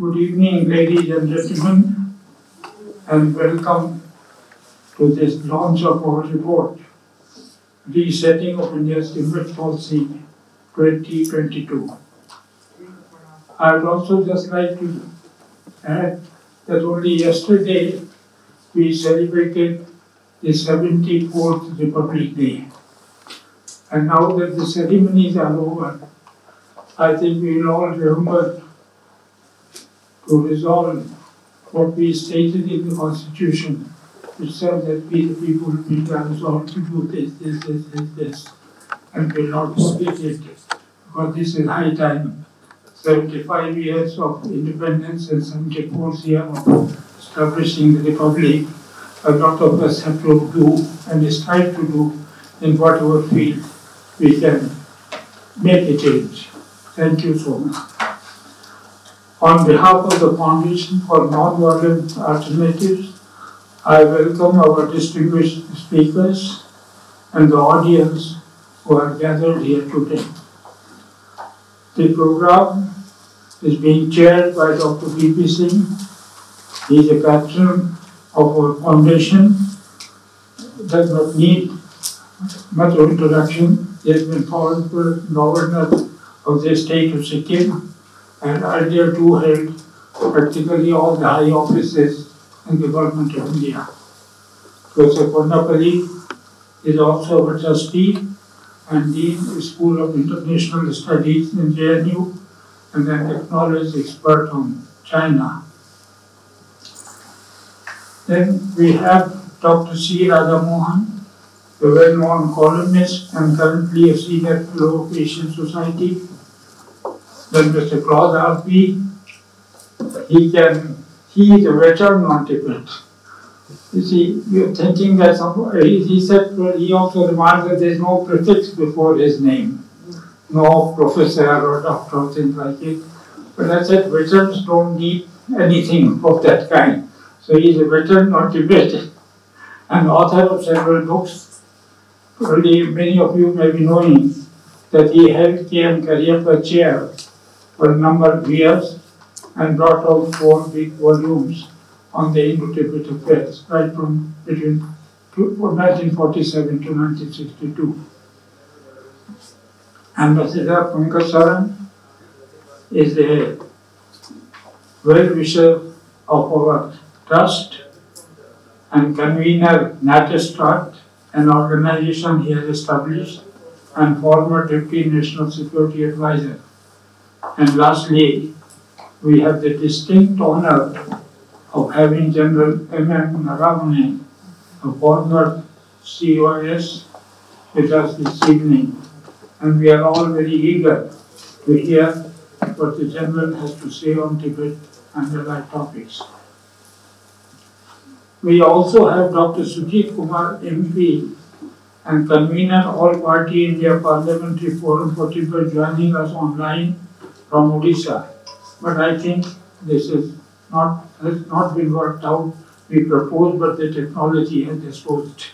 Good evening, ladies and gentlemen, and welcome to this launch of our report, Resetting of India's Tibet Policy 2022. I would also just like to add that only yesterday we celebrated the 74th Republic Day. And now that the ceremonies are over, I think we will all remember to resolve what we stated in the Constitution, which said that we, the people, of India, resolve to do this, this, this, this, this, and will not forget it, because this is high time. 75 years of independence and 74 years of establishing the republic, a lot of us have to do and strive to do in whatever field we can make a change. Thank you so much. On behalf of the Foundation for Nonviolent Alternatives, I welcome our distinguished speakers and the audience who are gathered here today. The program is being chaired by Dr. V.P. Singh. He is a patron of our foundation. Does not need much introduction. He has been former governor of the state of Sikkim and earlier too held practically all the high offices in the government of India. Professor Kondapalli is also a trustee and Dean of the School of International Studies in JNU and an acknowledged expert on China. Then we have Dr. C. Raja Mohan, a well-known columnist and currently a senior fellow of Asian Society then Mr. Claude Arpi, he can, he is a veteran on Tibet. You see, you're thinking that some, he, he said, he also remarked that there's no prefix before his name, no professor or doctor or things like it. But I said, veterans don't need anything of that kind. So he's a veteran on Tibet and author of several books. Probably many of you may be knowing that he held K.M. Cariappa chair for a number of years and brought out four big volumes on the Indo-Tibet affairs, right from between 1947 to 1962. Ambassador Pankaj Saran is the well-wisher of our trust and convener NatStrat, an organization he has established, and former Deputy National Security Advisor. And lastly, we have the distinct honor of having General M.M. Naravane, a former COS, with us this evening. And we are all very eager to hear what the General has to say on Tibet and allied topics. We also have Dr. Sujit Kumar, MP, and convener All Party India Parliamentary Forum for Tibet, joining us online from Odisha. But I think this is not has not been worked out. We proposed, but the technology has disposed.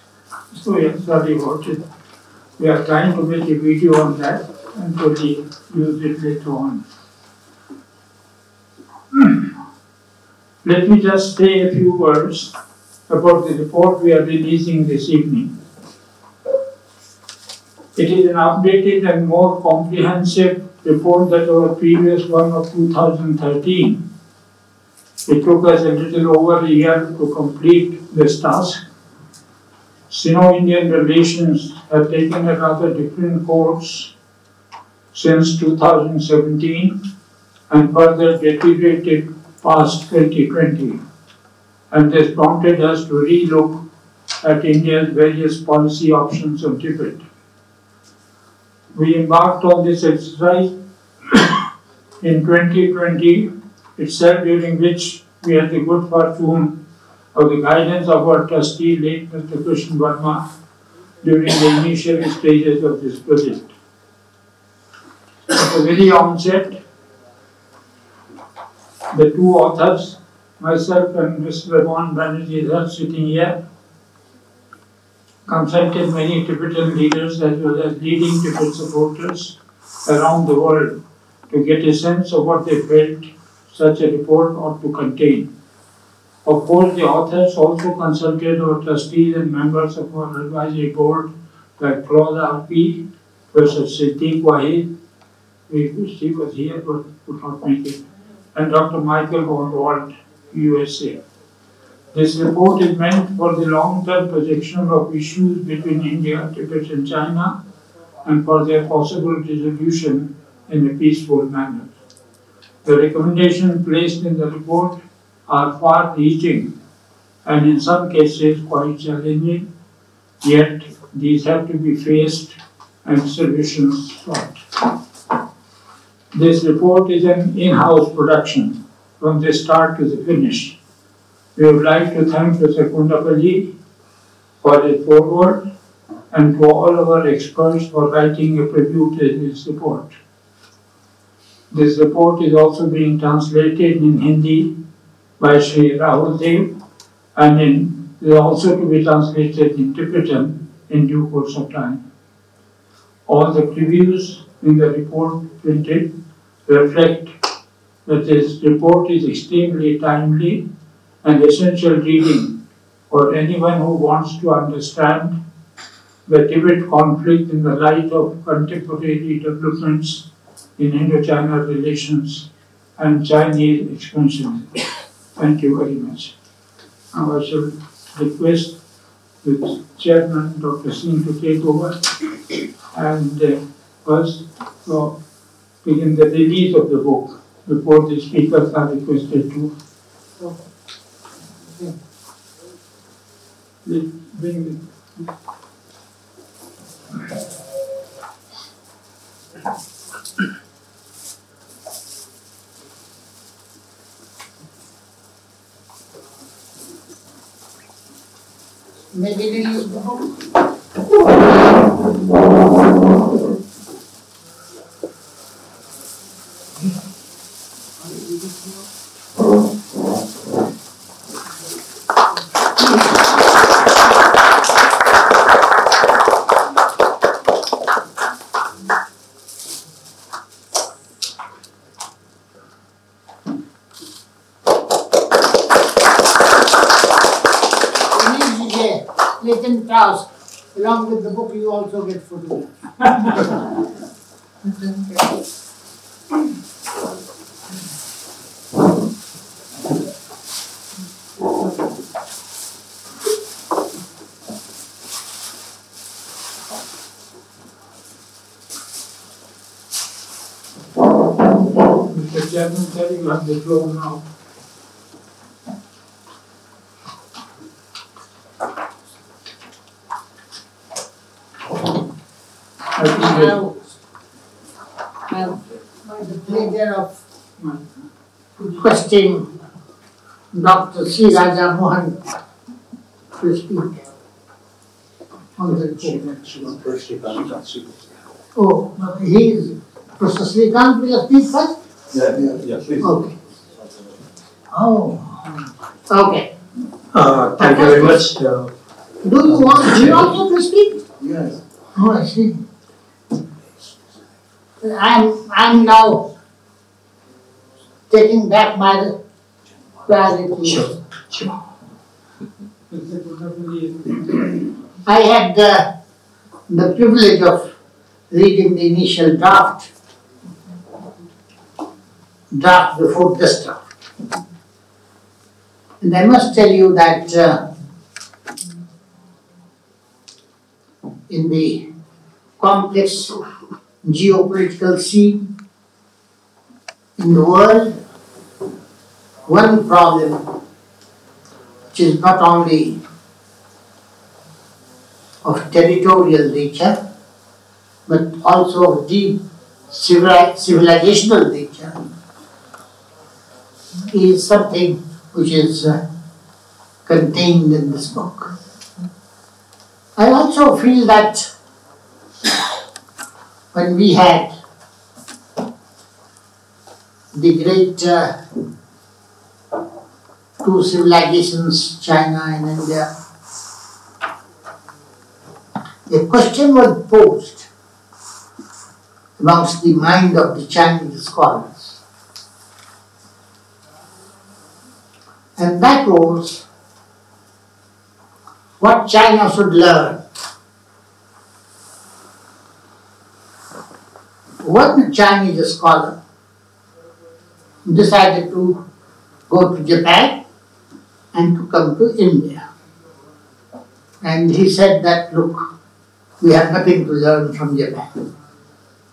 So we are sorry about it. We are trying to make a video on that and probably use it later on. Let me just say a few words about the report we are releasing this evening. It is an updated and more comprehensive report that our previous one of 2013. It took us a little over a year to complete this task. Sino-Indian relations have taken a rather different course since 2017 and further deteriorated past 2020. And this prompted us to relook at India's various policy options on Tibet. We embarked on this exercise in 2020 itself, during which we had the good fortune of the guidance of our trustee, late Mr. Krishna Verma, during the initial stages of this project. At the very onset, the two authors, myself and Mr. Raman Banerjee, are sitting here, consulted many Tibetan leaders as well as leading Tibet supporters around the world to get a sense of what they felt such a report ought to contain. Of course, the authors also consulted our trustees and members of our advisory board like Claude Arpi, Professor Siddiq Wahid, he was here but could not make it, and Dr. Michael Goldwald, USA. This report is meant for the long-term projection of issues between India, Tibet and China and for their possible resolution in a peaceful manner. The recommendations placed in the report are far-reaching and in some cases quite challenging, yet these have to be faced and solutions sought. This report is an in-house production from the start to the finish. We would like to thank Mr. Kondapalli for his foreword and to all our experts for writing a preview to this report. This report is also being translated in Hindi by Sri Rahul Dev and in, is also to be translated in Tibetan in due course of time. All the previews in the report printed reflect that this report is extremely timely and essential reading for anyone who wants to understand the Tibet conflict in the light of contemporary developments in Indo-China relations and Chinese expansion. Thank you very much. I shall request the chairman, Dr. Singh, to take over and uh, first uh, begin the release of the book before the speakers are requested to bring the Maybe release the book. Release is a task. Along with the book, you also get photographs. Mr. Chairman, you have the floor now. I think that- Now, I have the pleasure of requesting Dr. C. Raja Mohan to speak on the report. Oh, he is, Professor Srikanth will speak first? Yeah, yeah, yeah, please. Okay. Oh, okay. Uh, Thank you very much. Uh, Do you want him also to speak? Yes. Oh, I see. I'm, I'm now taking back my priority. Sure, sure. I had the, the privilege of reading the initial draft, draft before this draft. And I must tell you that uh, in the complex geopolitical scene in the world, one problem which is not only of territorial nature, but also of deep civilizational nature, is something which is uh, contained in this book. I also feel that when we had the great uh, two civilizations, China and India, A question was posed amongst the mind of the Chinese scholars And that was what China should learn. One Chinese scholar decided to go to Japan and to come to India. And he said that, look, we have nothing to learn from Japan.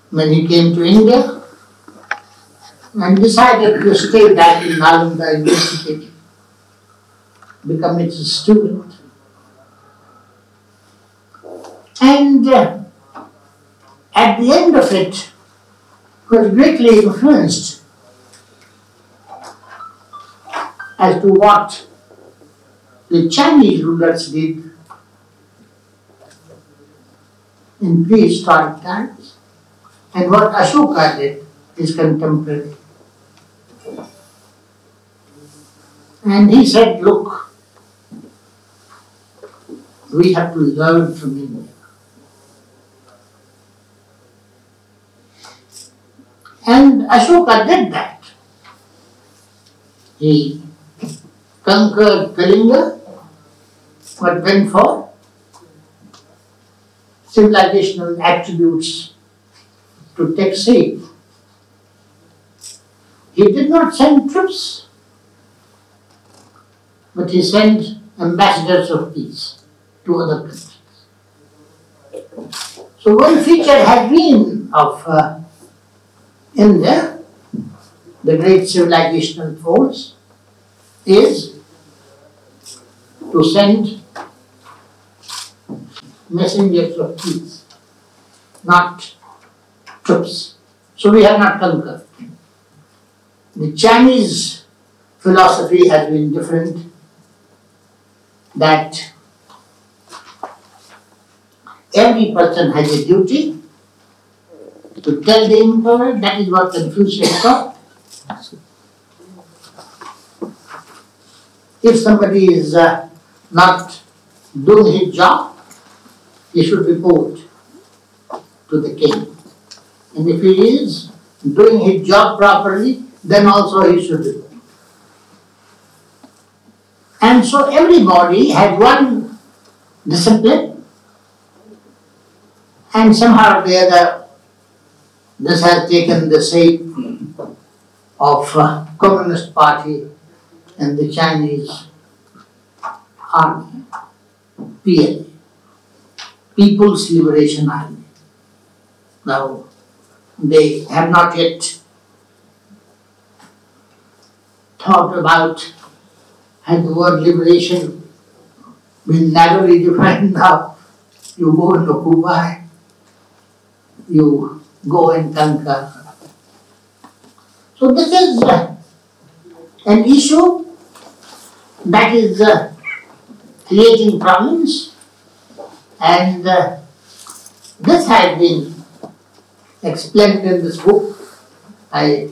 When he came to India and decided to stay back in Nalanda University, become its student. And uh, at the end of it, was greatly influenced as to what the Chinese rulers did in prehistoric times and what Ashoka did, is contemporary. And he said, look, we have to learn from India. And Ashoka did that. He conquered Kalinga, but went for civilizational attributes to take shape. He did not send troops, but he sent ambassadors of peace to other countries. So one feature has been of uh, India, the great civilizational force, is to send messengers of peace, not troops. So we have not conquered. The Chinese philosophy has been different, that every person has a duty to tell the emperor, that is what Confucius taught. If somebody is uh, not doing his job, he should report to the king. And if he is doing his job properly, then also he should report. And so everybody had one discipline, and somehow or the other, this has taken the shape of uh, Communist Party and the Chinese Army, PLA, People's Liberation Army. Now, they have not yet thought about had the word liberation been narrowly defined now. You go and occupy, you go and conquer. So this is uh, an issue that is uh, creating problems and uh, this has been explained in this book. I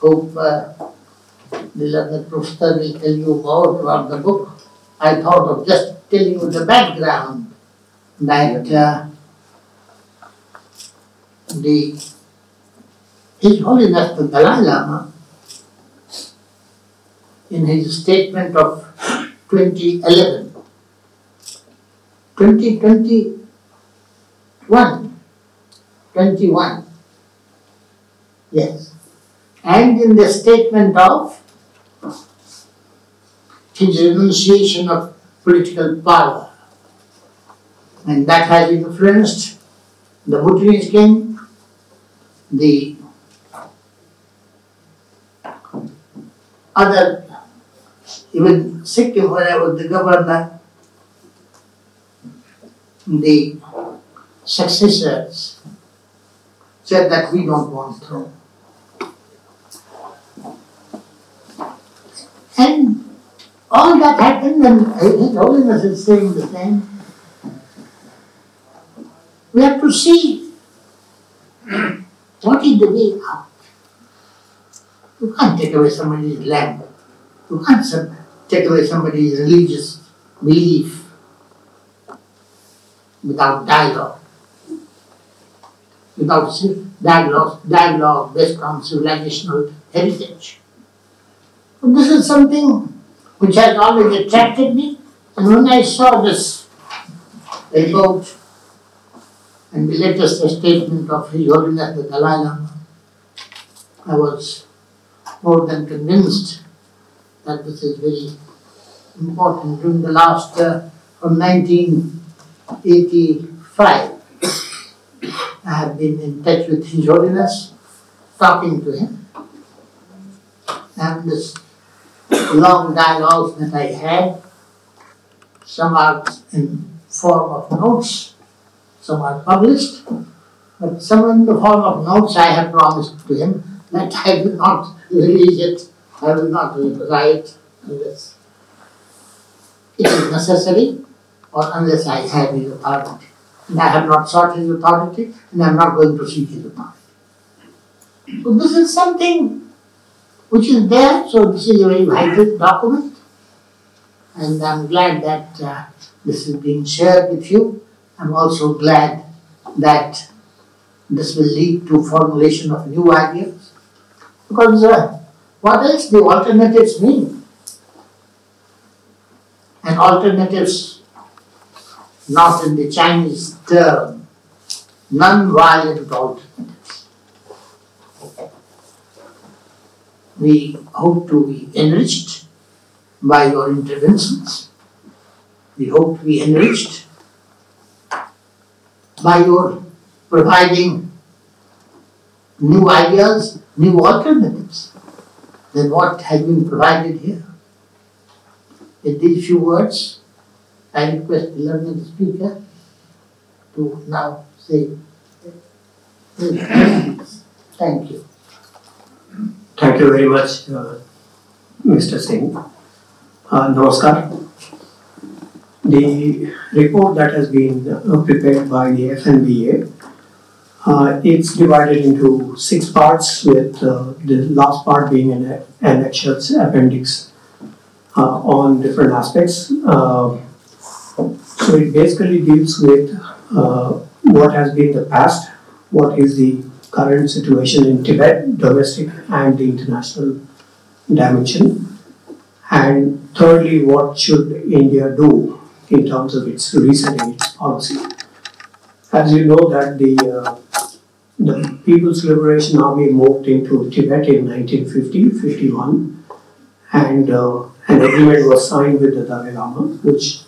hope uh, learned professor will tell you more about the book. I thought of just telling you the background that uh, the His Holiness the Dalai Lama in his statement of 2011, 2021, 21, yes, and in the statement of his renunciation of political power, and that has influenced the Bhutanese king, the other, even Sikkim, when I was the governor, the successors said that we don't want throne. And all that happened, and His Holiness is saying the same. We have to see what is the way out. You can't take away somebody's land. You can't take away somebody's religious belief without dialogue. Without dialogue, dialogue based on civilizational heritage. And this is something which has always attracted me. And when I saw this report and the latest statement of His Holiness the Dalai Lama, I was more than convinced that this is very important. During the last, uh, from 1985, I have been in touch with His Holiness, talking to him. And this long dialogues that I had, some are in form of notes, some are published, but some in the form of notes I have promised to him that I will not release it, I will not write unless it is necessary or unless I have his authority. And I have not sought his authority and I am not going to seek his authority. So this is something which is there, so this is a very vital document. And I'm glad that uh, this is being shared with you. I'm also glad that this will lead to formulation of new ideas. Because uh, what else do alternatives mean? And alternatives, not in the Chinese term, non-violent alternatives. We hope to be enriched by your interventions. We hope to be enriched by your providing new ideas, new alternatives than what has been provided here. In these few words, I request the learned speaker to now say, thank you. Thank you very much, uh, Mr. Singh. Uh, Namaskar. The report that has been uh, prepared by the FNVA, uh, it's divided into six parts with uh, the last part being an annexures appendix uh, on different aspects. Uh, so it basically deals with uh, what has been the past, what is the current situation in Tibet, domestic and the international dimension, and thirdly, what should India do in terms of its resetting its policy. As you know that the uh, the People's Liberation Army moved into Tibet in 1950-51 and uh, an agreement was signed with the Dalai Lama which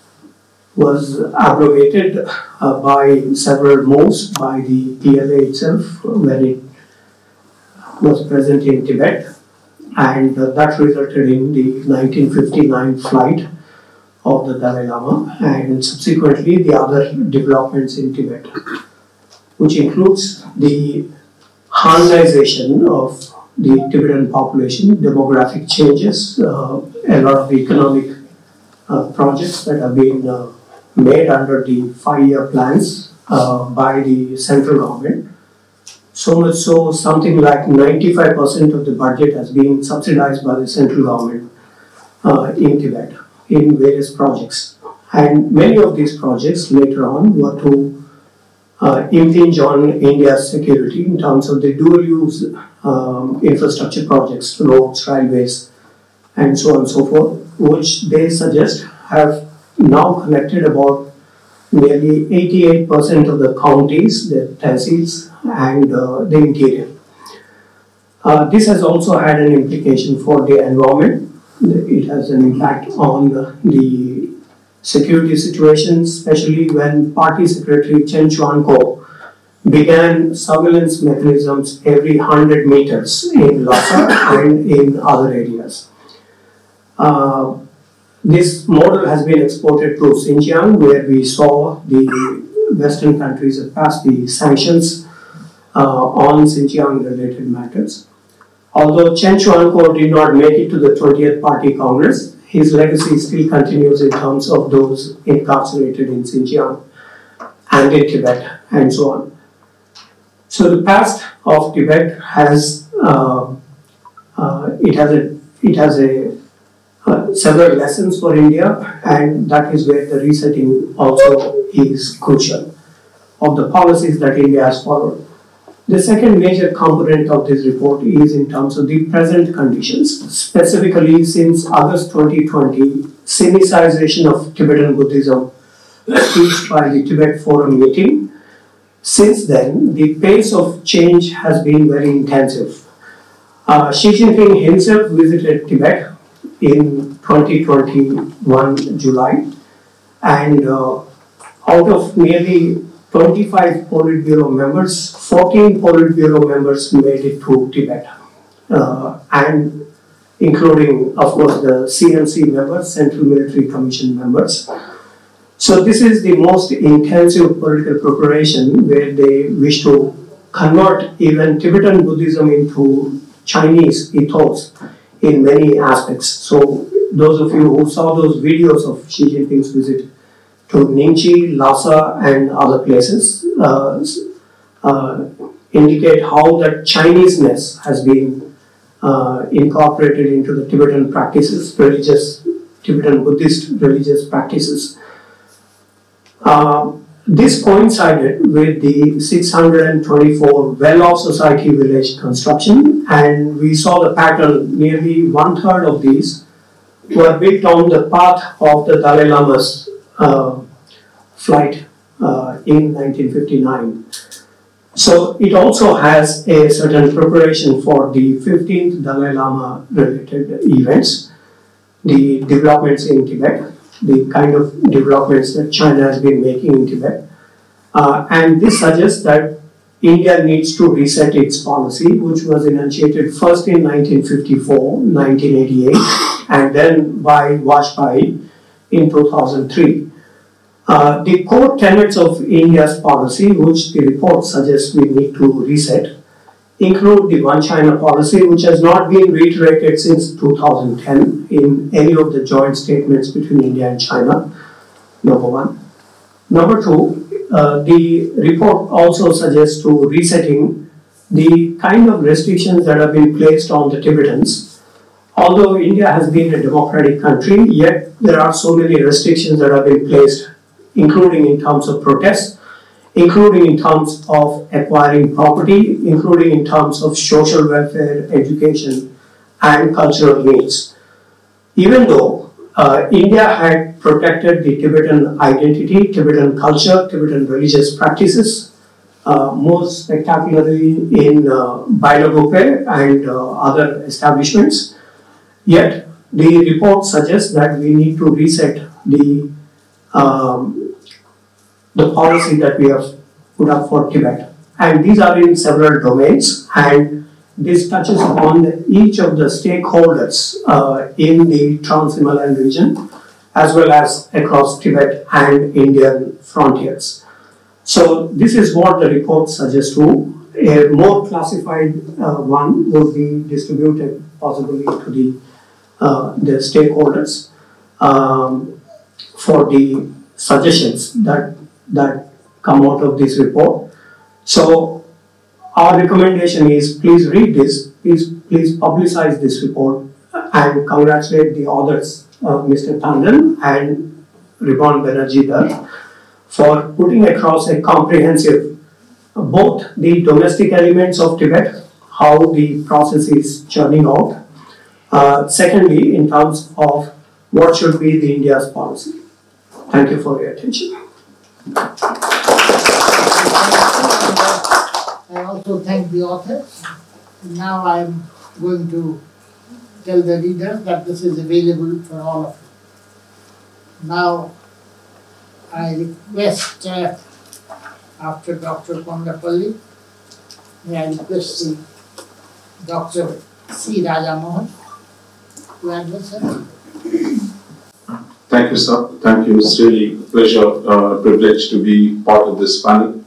was abrogated uh, by several moves by the PLA itself when it was present in Tibet. And uh, that resulted in the 1959 flight of the Dalai Lama and subsequently the other developments in Tibet, which includes the Hanization of the Tibetan population, demographic changes, uh, a lot of economic uh, projects that have been uh, made under the five-year plans uh, by the central government. So much so, something like 95% of the budget has been subsidized by the central government uh, in Tibet in various projects. And many of these projects later on were to uh, impinge on India's security in terms of the dual use um, infrastructure projects, roads, railways, and so on and so forth, which they suggest have now connected about nearly 88% of the counties, the tehsils, and uh, the interior. Uh, this has also had an implication for the environment. It has an impact on the security situation, especially when Party Secretary Chen Quanguo began surveillance mechanisms every 100 meters in Lhasa and in other areas. Uh, this model has been exported to Xinjiang, where we saw the Western countries have passed the sanctions uh, on Xinjiang related matters. Although Chen Quanguo did not make it to the 20th Party Congress, his legacy still continues in terms of those incarcerated in Xinjiang and in Tibet and so on. So the past of Tibet has uh, uh, it has a it has a several lessons for India, and that is where the resetting also is crucial of the policies that India has followed. The second major component of this report is in terms of the present conditions, specifically since August 2020, sinicization of Tibetan Buddhism preached by the Tibet Forum meeting. Since then, the pace of change has been very intensive. Uh, Xi Jinping himself visited Tibet in 2021 July, and uh, out of nearly 25 Politburo members, 14 Politburo members made it to Tibet, uh, and including, of course, the CMC members, Central Military Commission members. So this is the most intensive political preparation where they wish to convert even Tibetan Buddhism into Chinese ethos in many aspects. So those of you who saw those videos of Xi Jinping's visit to Nyingchi, Lhasa, and other places uh, uh, indicate how that Chineseness has been uh, incorporated into the Tibetan practices, religious, Tibetan Buddhist religious practices. Uh, this coincided with the 624 well-off society village construction, and we saw the pattern. Nearly one third of these were built on the path of the Dalai Lama's uh, flight uh, in 1959. So it also has a certain preparation for the 15th Dalai Lama related events, the developments in Tibet, the kind of developments that China has been making in Tibet. Uh, and this suggests that India needs to reset its policy, which was enunciated first in 1954, 1988, and then by Vajpayee in 2003. Uh, the core tenets of India's policy, which the report suggests we need to reset, include the One China policy, which has not been reiterated since 2010 in any of the joint statements between India and China, number one. Number two, uh, the report also suggests to resetting the kind of restrictions that have been placed on the Tibetans. Although India has been a democratic country, yet there are so many restrictions that have been placed including in terms of protest, including in terms of acquiring property, including in terms of social welfare, education, and cultural needs. Even though uh, India had protected the Tibetan identity, Tibetan culture, Tibetan religious practices, uh, most spectacularly in uh, Bylakuppe and uh, other establishments. Yet, the report suggests that we need to reset the um, the policy that we have put up for Tibet. And these are in several domains, and this touches upon each of the stakeholders uh, in the Trans Himalayan region, as well as across Tibet and Indian frontiers. So, this is what the report suggests to. A more classified uh, one would be distributed possibly to the, uh, the stakeholders. Um, for the suggestions that, that come out of this report. So our recommendation is please read this, please, please publicize this report and congratulate the authors, uh, Mr. Tandon and Ridwan Banerjee for putting across a comprehensive, both the domestic elements of Tibet, how the process is churning out. Uh, secondly, in terms of what should be the India's policy. Thank you for your attention. I also thank the authors. Now I am going to tell the readers that this is available for all of you. Now I request uh, after Dr. Kondapalli, may I request the Dr. C. Raja Mohan to address us. Thank you, sir. Thank you. It's really a pleasure, uh, privilege to be part of this panel.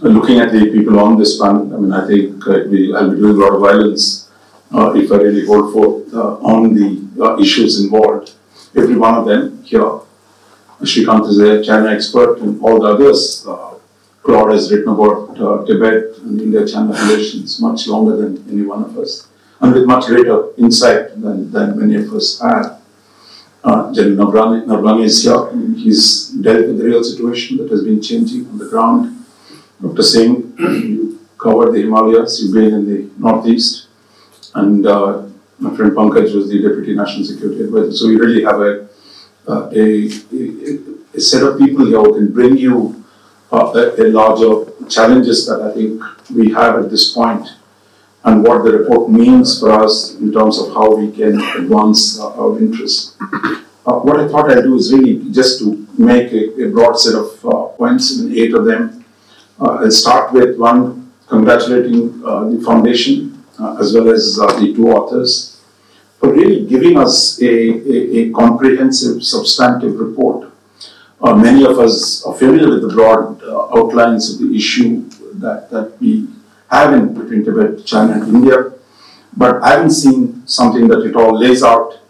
Uh, looking at the people on this panel, I mean, I think uh, we, I'll be doing a lot of violence uh, if I really hold forth uh, on the uh, issues involved. Every one of them here. Srikanth is a China expert, and all the others. Claude has written about Tibet and India-China relations much longer than any one of us, and with much greater insight than, than many of us have. Uh, General is here. He's dealt with the real situation that has been changing on the ground. Dr. Singh, you covered the Himalayas, you've been in the Northeast, and uh, my friend Pankaj was the Deputy National Security Advisor. So we really have a, uh, a, a, a, set of people here who can bring you uh, a, a larger challenges that I think we have at this point and what the report means for us in terms of how we can advance uh, our interests. Uh, what I thought I'd do is really just to make a, a broad set of uh, points, in eight of them. Uh, I'll start with one congratulating uh, the foundation uh, as well as the two authors for really giving us a, a, a comprehensive, substantive report. many of us are familiar with the broad outlines of the issue that, that we have in between Tibet, China, and India, but I haven't seen something that it all lays out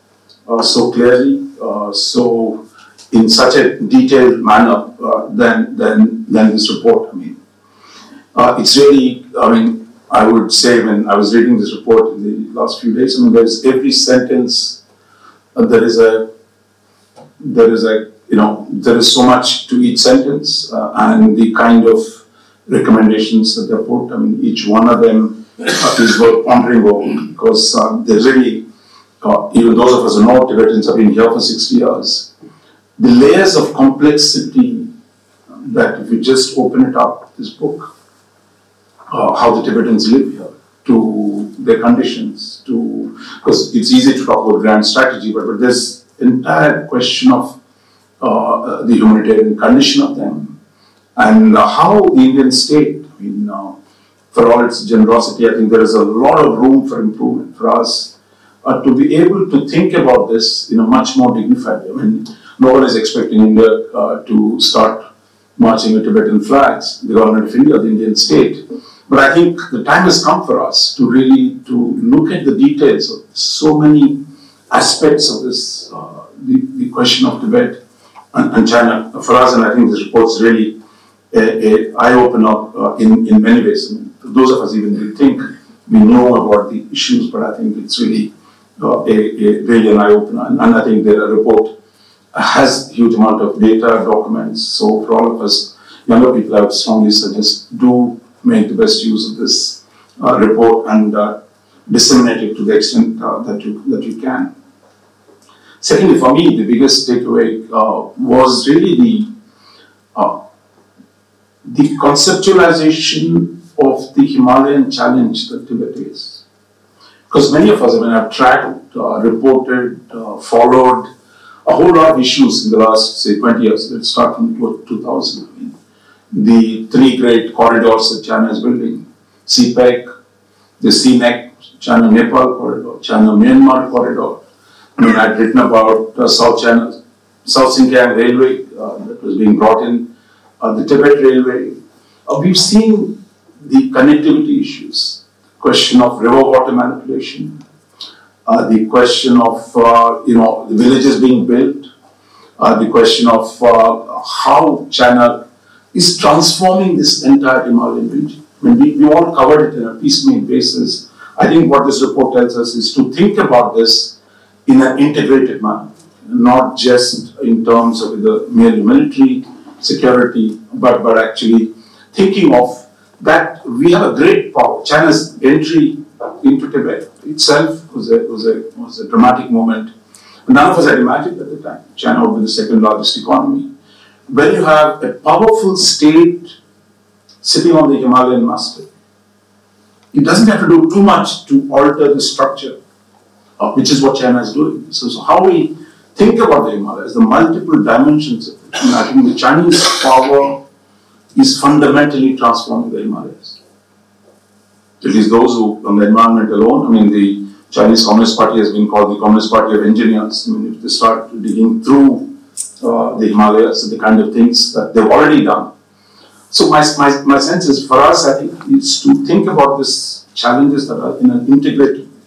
uh, so clearly, uh, so in such a detailed manner uh, than, than, than this report. I mean, uh, it's really, I mean, I would say when I was reading this report in the last few days, I mean, there's every sentence, uh, there is a, there is a, you know, there is so much to each sentence, uh, and the kind of recommendations that they put. I mean, each one of them is worth pondering over because uh, they really, uh, even those of us who know Tibetans have been here for 60 years, the layers of complexity that if you just open it up, this book, uh, how the Tibetans live here, to their conditions, to because it's easy to talk about grand strategy, but, but this entire question of uh, the humanitarian condition of them, and how Indian state, I mean, uh, for all its generosity, I think there is a lot of room for improvement for us uh, to be able to think about this in a much more dignified way. I mean, no one is expecting India uh, to start marching with Tibetan flags, the government of India, the Indian state. But I think the time has come for us to really to look at the details of so many aspects of this, uh, the, the question of Tibet and, and China. For us, and I think this report is really a, a eye uh, in, in many ways. I mean, those of us even we think we know about the issues, but I think it's really uh, a, a, really an eye opener. And, and, I think the report has a huge amount of data, documents. So for all of us younger people, I would strongly suggest do make the best use of this uh, report and uh, disseminate it to the extent uh, that you that you can. Secondly, for me, the biggest takeaway uh, was really the the conceptualization of the Himalayan challenge that Tibet is. Because many of us, I mean, have tracked, uh, reported, uh, followed a whole lot of issues in the last, say, 20 years. Let's start from 2000. I mean, the three great corridors that China is building CPEC, the CNEC, China Nepal corridor, China Myanmar corridor. I mean, I'd written about uh, South China, South Xinjiang Railway uh, that was being brought in uh, the Tibet Railway, uh, we've seen the connectivity issues, question of river water manipulation, uh, the question of uh, you know the villages being built, uh, the question of uh, how China is transforming this entire Himalayan region. I mean, we, we all covered it in a piecemeal basis. I think what this report tells us is to think about this in an integrated manner, not just in terms of the merely military security, but, but actually thinking of that we have a great power. China's entry into Tibet itself was a, was a, was a dramatic moment. None of us had imagined at the time. China would be the second largest economy. When you have a powerful state sitting on the Himalayan massif, it doesn't have to do too much to alter the structure, uh, which is what China is doing. So, so how we think about the Himalayas, the multiple dimensions of it. I think the Chinese power is fundamentally transforming the Himalayas. At least those who, on the environment alone, I mean, the Chinese Communist Party has been called the Communist Party of Engineers. I mean, if they start digging through uh, the Himalayas, the kind of things that they've already done. So my, my, my sense is for us, I think, is to think about these challenges that are in an integrated way.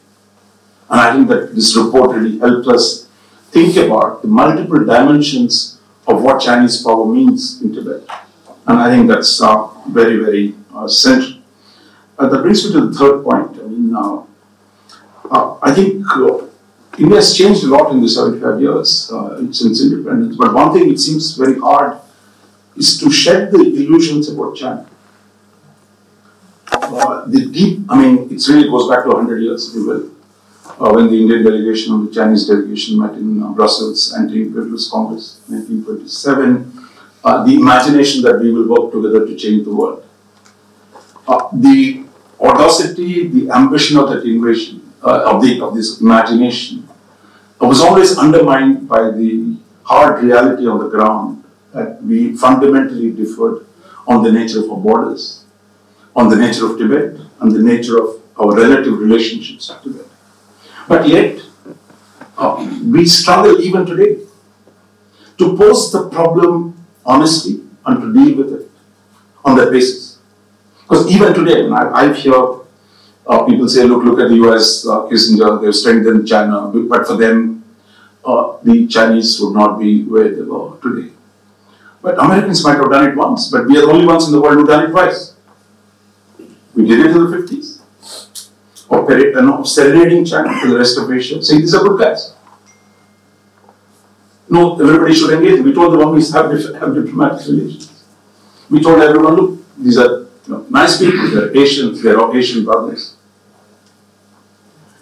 and I think that this report really helped us think about the multiple dimensions of what Chinese power means in Tibet. And I think that's uh, very, very uh, central. Uh, that brings me to the third point. I mean, uh, uh, I think uh, India has changed a lot in the 75 years since independence. But one thing it seems very hard is to shed the illusions about China. uh, the deep, I mean, it really goes back to 100 years, if you will, uh, when the Indian delegation and the Chinese delegation met in uh, Brussels Anti-Imperialist Congress 1927, uh, the imagination that we will work together to change the world. Uh, the audacity, the ambition of that invasion, uh, of, the, of this imagination, was always undermined by the hard reality on the ground that we fundamentally differed on the nature of our borders, on the nature of Tibet, and the nature of our relative relationships to Tibet. But yet, uh, we struggle even today to pose the problem honestly and to deal with it on that basis. Because even today, I, I hear uh, people say, look, look at the US, uh, Kissinger, they've strengthened China, but for them, uh, the Chinese would not be where they were today. But Americans might have done it once, but we are the only ones in the world who done it twice. We did it in the 50s. Operate, know, serenading China to the rest of Asia, saying these are good guys. No, everybody should engage. We told the Burmese have, have diplomatic relations. We told everyone, look, these are you know, nice people, they're Asians, they're all Asian brothers.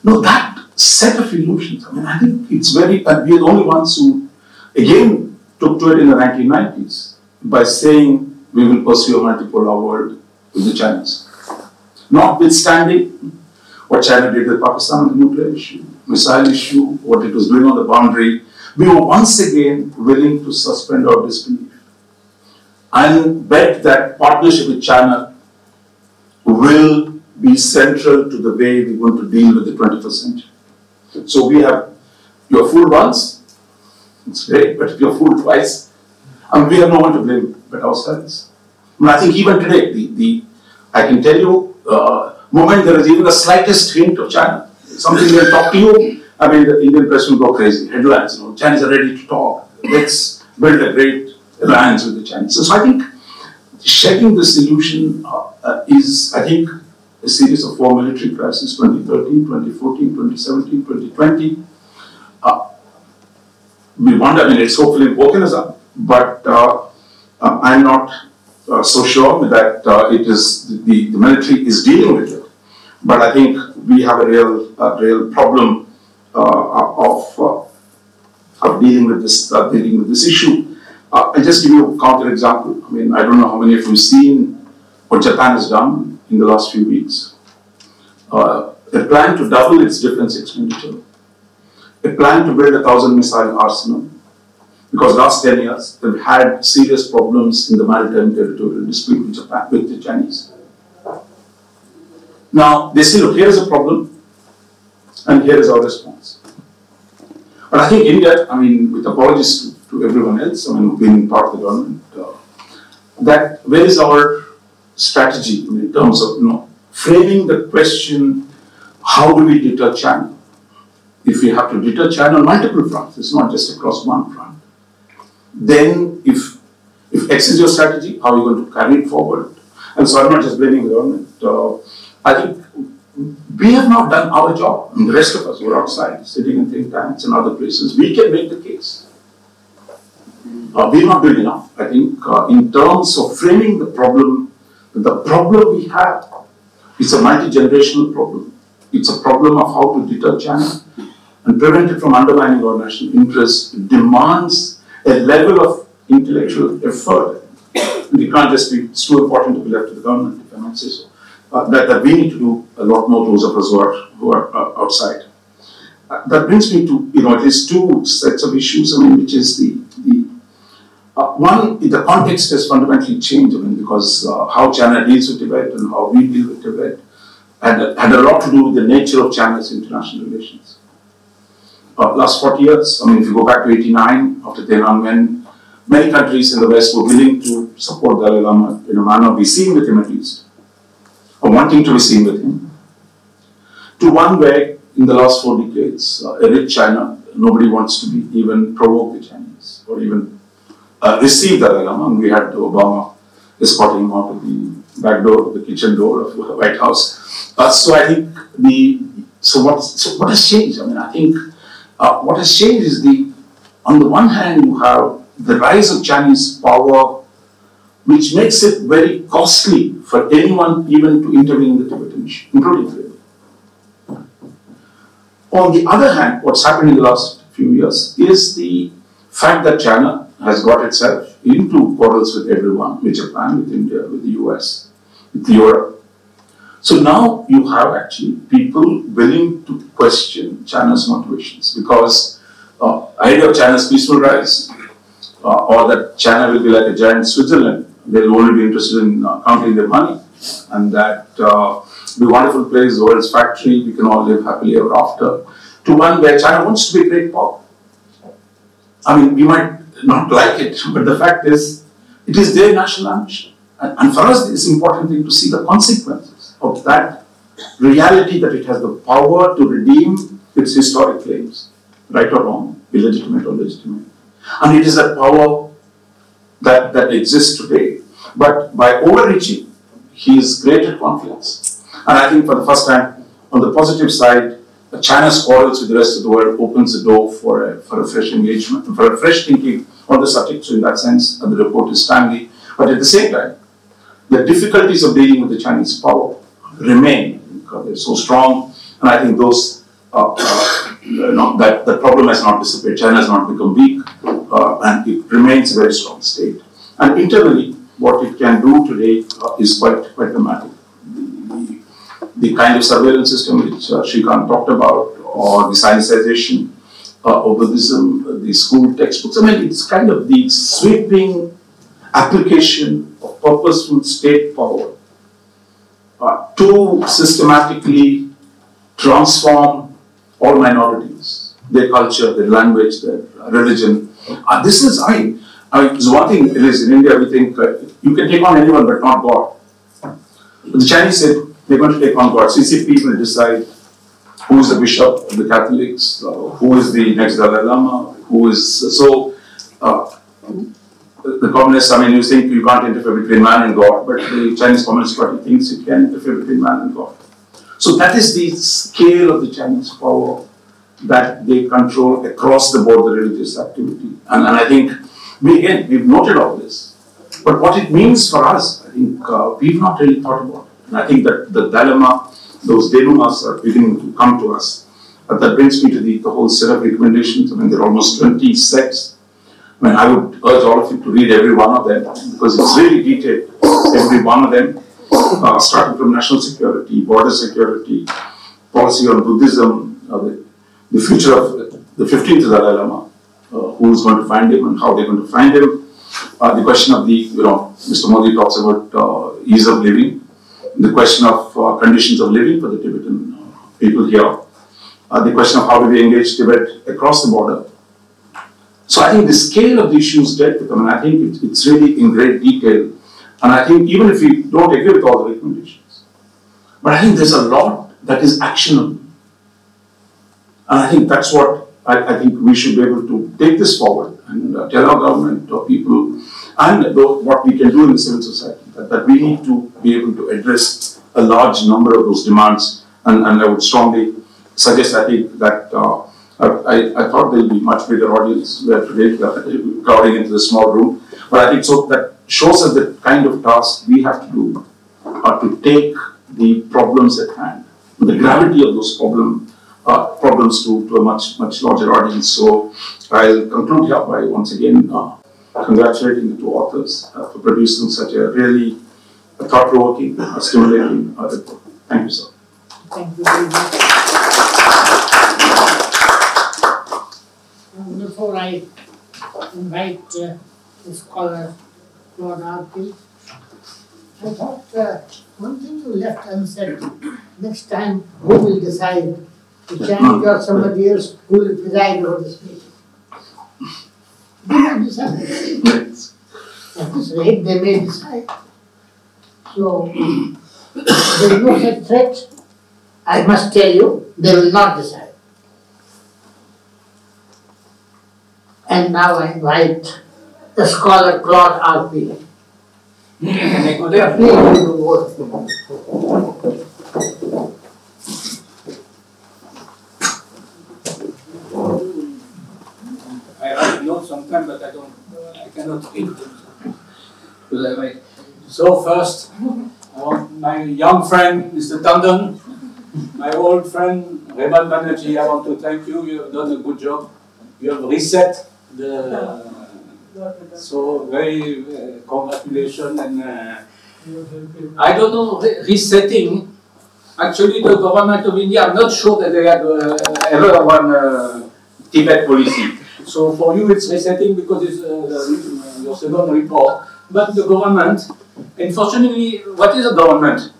No, that set of illusions, I mean, I think it's very, and we are the only ones who, again, took to it in the 1990s by saying we will pursue a multipolar world with the Chinese. Notwithstanding what China did with Pakistan on the nuclear issue, missile issue, what it was doing on the boundary, we were once again willing to suspend our disbelief and bet that partnership with China will be central to the way we want to deal with the 21st century. So we have, you're fooled once, it's great, but if you're fooled twice, and we have no one to blame but ourselves. I, mean, I think even today, the, the I can tell you, uh, moment there is even the slightest hint of China, something will talk to you, I mean, the Indian press will go crazy. Headlines, you know, Chinese are ready to talk. Let's build a great alliance with the Chinese. So, I think shedding this illusion uh, uh, is, I think, a series of four military crises 2013, 2014, 2017, 2020. Uh, we wonder, I mean, it's hopefully woken us up, but uh, uh, I'm not so sure that it is the, the military is dealing with it. But I think we have a real, a real problem uh, of, uh, of dealing with this uh, dealing with this issue. I'll just give you a counter example. I mean, I don't know how many of you have seen what Japan has done in the last few weeks. They plan to double its defense expenditure. They plan to build a thousand missile arsenal because last 10 years they've had serious problems in the maritime territorial dispute with Japan, with the Chinese. Now, they say, look, here's a problem. And here is our response. But I think India, I mean, with apologies to, to everyone else, I mean, been part of the government, uh, that where is our strategy in terms of, you know, framing the question, how do we deter China? If we have to deter China on multiple fronts, it's not just across one front. Then, if if X is your strategy, how are you going to carry it forward? And so I'm not just blaming the government. Uh, I think we have not done our job. And the rest of us who are outside, sitting in think tanks and other places, we can make the case. Uh, we're not doing enough. I think uh, in terms of framing the problem, the problem we have is a multi-generational problem. It's a problem of how to deter China and prevent it from undermining our national interests. It demands a level of intellectual effort. And it can't just be, it's too important to be left to the government, if I might say so uh, that, that we need to do a lot more those of us who are, who are uh, outside. Uh, that brings me to you know at least two sets of issues. I mean, which is the the uh, one the context has fundamentally changed. I mean, because uh, how China deals with Tibet and how we deal with Tibet had had a lot to do with the nature of China's international relations. Uh, last 40 years, I mean, if you go back to 89 after Tiananmen, many countries in the West were willing to support Dalai Lama in a manner we see with him at least wanting to be seen with him, to one where in the last four decades, uh, a rich China, nobody wants to be even provoke the Chinese or even uh, receive the Dalai Lama. And we had Obama escorting him out of the back door, the kitchen door of the White House. Uh, so I think the so what so what has changed? I mean, I think uh, what has changed is the on the one hand you have the rise of Chinese power which makes it very costly for anyone even to intervene in the Tibetan issue, including Tibet. On the other hand, what's happened in the last few years is the fact that China has got itself into quarrels with everyone, with Japan, with India, with the US, with Europe. So now you have actually people willing to question China's motivations because uh, idea of China's peaceful rise uh, or that China will be like a giant Switzerland, they'll only be interested in uh, counting their money and that uh, be wonderful place, the world's factory, we can all live happily ever after, to one where China wants to be a great power. I mean, we might not like it, but the fact is, it is their national ambition. And, and for us, it's important thing to see the consequences of that reality that it has the power to redeem its historic claims, right or wrong, illegitimate or legitimate. And it is that power that, that exists today. But by overreaching, he has created conflicts. And I think for the first time, on the positive side, China's quarrels with the rest of the world opens the door for a, for a fresh engagement, for a fresh thinking on the subject. So in that sense, the report is timely. But at the same time, the difficulties of dealing with the Chinese power remain because they're so strong. And I think those uh, uh, not, that the problem has not disappeared. China has not become weak, uh, and it remains a very strong state. And internally, what it can do today is quite quite dramatic the kind of surveillance system which uh, talked about, or the Sinicization uh, of Buddhism, the school textbooks. I mean, it's kind of the sweeping application of purposeful state power uh, to systematically transform all minorities, their culture, their language, their religion. Uh, this is, I I mean, it's one thing it is in India, we think uh, you can take on anyone but not God. But the Chinese said, they're going to take on God. CCP will decide who is the bishop of the Catholics, uh, who is the next Dalai Lama, who is so. Uh, the communists, I mean, you think you can't interfere between man and God, but the Chinese Communist Party thinks you can interfere between man and God. So that is the scale of the Chinese power that they control across the board the religious activity. And, and I think we again we've noted all this, but what it means for us, I think uh, we've not really thought about. And I think that the dilemma, those denouements are beginning to come to us. But that brings me to the, the whole set of recommendations. I mean, there are almost 20 sets. I mean, I would urge all of you to read every one of them because it's really detailed, every one of them, uh, starting from national security, border security, policy on Buddhism, uh, the, the, future of the 15th Dalai Lama, who is going to find him and how they're going to find him. Uh, the question of the, you know, Mr. Modi talks about uh, ease of living, the question of uh, conditions of living for the Tibetan uh, people here, uh, the question of how do we engage Tibet across the border. So I think the scale of the issues dealt with, I mean, I think it, it's really in great detail. And I think even if we don't agree with all the recommendations, but I think there's a lot that is actionable. And I think that's what I, I think we should be able to take this forward and uh, tell our government or people and what we can do in the civil society, that, that we need to be able to address a large number of those demands. And, and I would strongly suggest, I think, that uh, I, I thought there'll be much bigger audience where today crowding into the small room. But I think so that shows us the kind of task we have to do uh, to take the problems at hand, the gravity of those problem, uh, problems to, to a much, much larger audience. So I'll conclude here by once again uh, congratulating the two authors uh, for producing such a really thought-provoking, uh, stimulating uh, report. Thank you, sir. Thank you very much. Um, before I invite uh, the scholar Claude Arpi, I thought uh, one thing you left unsaid. Next time, who will decide? The Chinese or somebody else who will preside over this meeting? They may decide. At this rate, they may decide. So, there is no such threat. I must tell you, they will not decide. And now I invite the scholar Claude Arpi. Please do the but I don't, I cannot I might So first, I my young friend, Mr. Tandon, my old friend, Revan Banerjee, I want to thank you. You have done a good job. You have reset the. So very uh, congratulations and uh, I don't know re- resetting. Actually, the government of India, I'm not sure that they had uh, ever one uh, Tibet policy. So for you, it's resetting because it's uh, your second report. But the government, unfortunately, what is a government?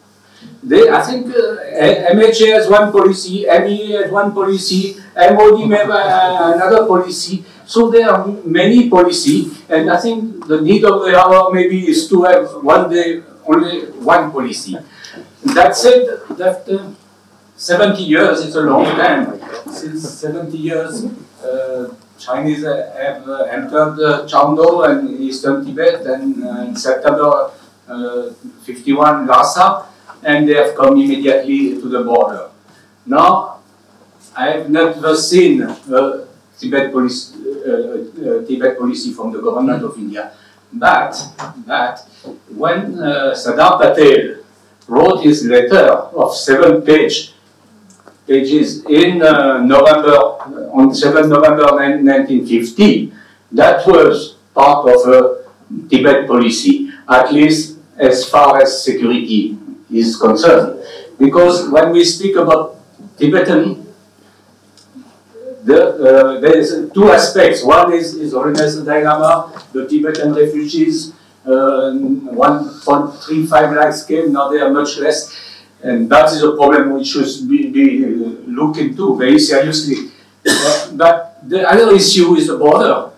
They, I think uh, MHA has one policy, MEA has one policy, MOD may have uh, another policy. So there are many policy, and I think the need of the hour maybe is to have one day only one policy. That said, that uh, 70 years is a long time. Since 70 years, uh, Chinese have uh, entered uh, Chamdo and eastern Tibet, and uh, in September uh, 51 Lhasa, and they have come immediately to the border. Now, I have never seen uh, Tibet police, uh, uh, Tibet policy from the government of India, but but when uh, Sardar Patel wrote his letter of seven page pages in uh, November on 7 November 1950, that was part of a Tibet policy, at least as far as security is concerned. Because when we speak about Tibetan, the, uh, there is two aspects. One is His Holiness Dalai Lama, the Tibetan refugees, uh, 1.35 lakhs came, now they are much less. And that is a problem which should be, be looked into very seriously. Uh, but the other issue is the border.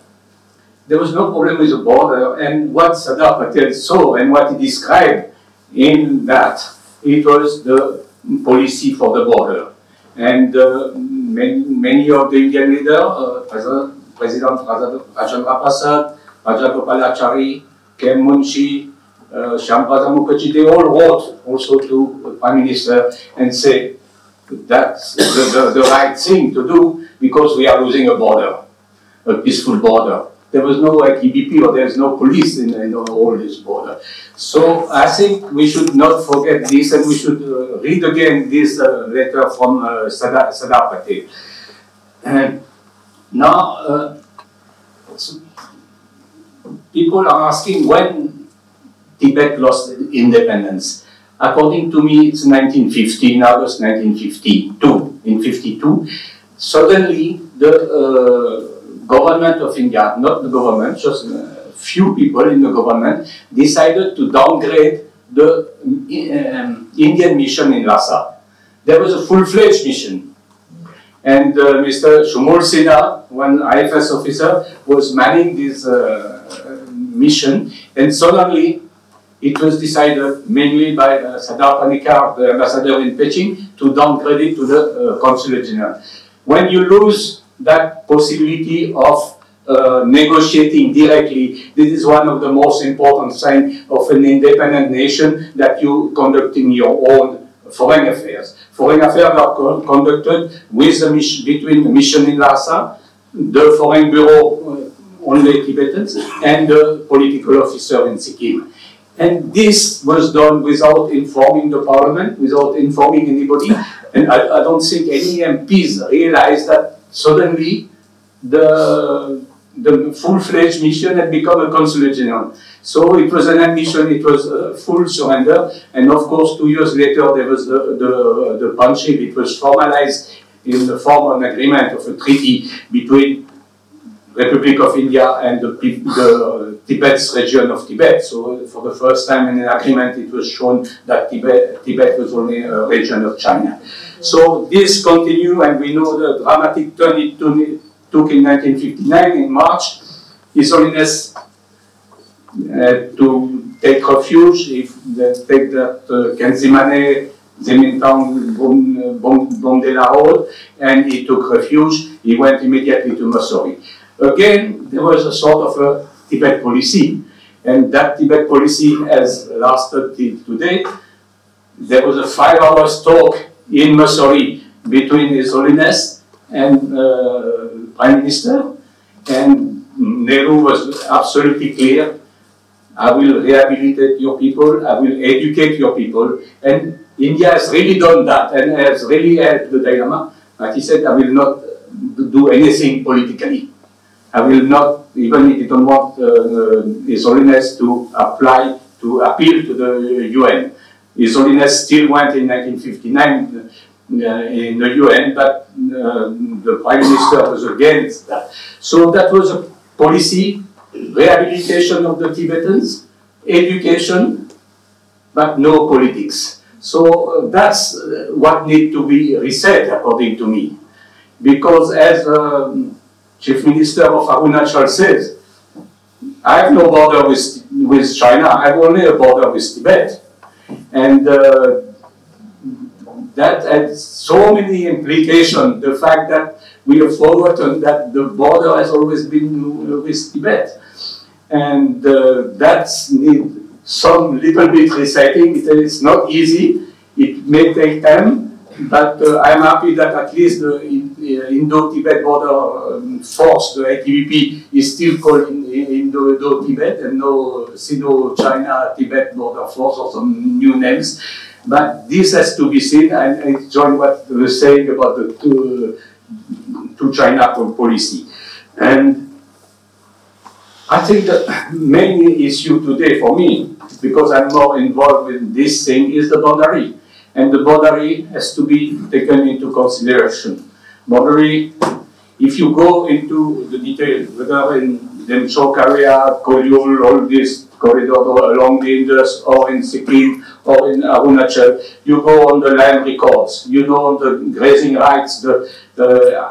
There was no problem with the border, and what Sardar Patel saw and what he described in that, it was the policy for the border. And uh, many, many of the Indian leaders, uh, President, President Rajendra Prasad, Rajagopalachari, K. M. Munshi, uh, Mukherjee, they all wrote also to the Prime Minister and say that's the, the, the right thing to do because we are losing a border, a peaceful border. There was no EBP or there's no police in, in all this border. So I think we should not forget this and we should uh, read again this uh, letter from uh, Sardar Patel. And now, uh, people are asking when Tibet lost independence. According to me, it's 1950, August 1952. In 52, suddenly the uh, government of India, not the government, just a few people in the government, decided to downgrade the um, Indian mission in Lhasa. There was a full-fledged mission. And uh, Mr. Sumul Sinha, one IFS officer, was manning this uh, mission, and suddenly it was decided mainly by uh, Sardar Panikkar, the ambassador in Beijing, to downgrade it to the uh, consulate general. When you lose that possibility of uh, negotiating directly, this is one of the most important signs of an independent nation that you conducting your own foreign affairs. Foreign affairs are co conducted with the between the mission in Lhasa, the foreign bureau, uh, only Tibetans, and the political officer in Sikkim. And this was done without informing the parliament, without informing anybody. And I, I don't think any MPs realized that suddenly the, the full-fledged mission had become a consulate general. So it was an admission, it was a full surrender. And of course, two years later, there was the, the, the Panchsheel. It was formalized in the form of an agreement of a treaty between Republic of India and the, the Tibet's region of Tibet. So for the first time in an agreement, it was shown that Tibet, Tibet was only a region of China. So this continued, and we know the dramatic turn it took in 1959 in March. His Holiness had to take refuge, if they take that uh, Khenzimane, Zemithang, Bomdila Road, and he took refuge. He went immediately to Mussoorie. Again, there was a sort of a Tibet policy, and that Tibet policy has lasted till today. There was a five hours talk in Mussoorie between His Holiness and uh, Prime Minister, and Nehru was absolutely clear. I will rehabilitate your people, I will educate your people, and India has really done that and has really helped the Dalai Lama. Like he said, I will not do anything politically. I will not, even if you don't want uh, His Holiness to apply, to appeal to the UN. His Holiness still went in 1959 uh, in the UN, but uh, the Prime Minister was against that. So that was a policy, rehabilitation of the Tibetans, education, but no politics. So uh, that's uh, what needs to be reset, according to me. Because as um, Chief Minister of Arunachal says, I have no border with, with China, I have only a border with Tibet. And uh, that has so many implications. The fact that we have forgotten that the border has always been with Tibet. And uh, that needs some little bit resetting. It is not easy. It may take time, but uh, I'm happy that at least the Indo-Tibet border um, force, the ITBP, is still called Indo-Tibet and no Sino-China-Tibet border force or some new names. But this has to be seen, and I join what you were saying about the two, two China policy. And I think the main issue today for me, because I'm more involved with this thing, is the boundary. And the boundary has to be taken into consideration. Boundary, if you go into the detail, whether in Demchok area, Koyul, all this corridor along the Indus or in Sikkim or in Arunachal, you go on the land records, you know the grazing rights, the, the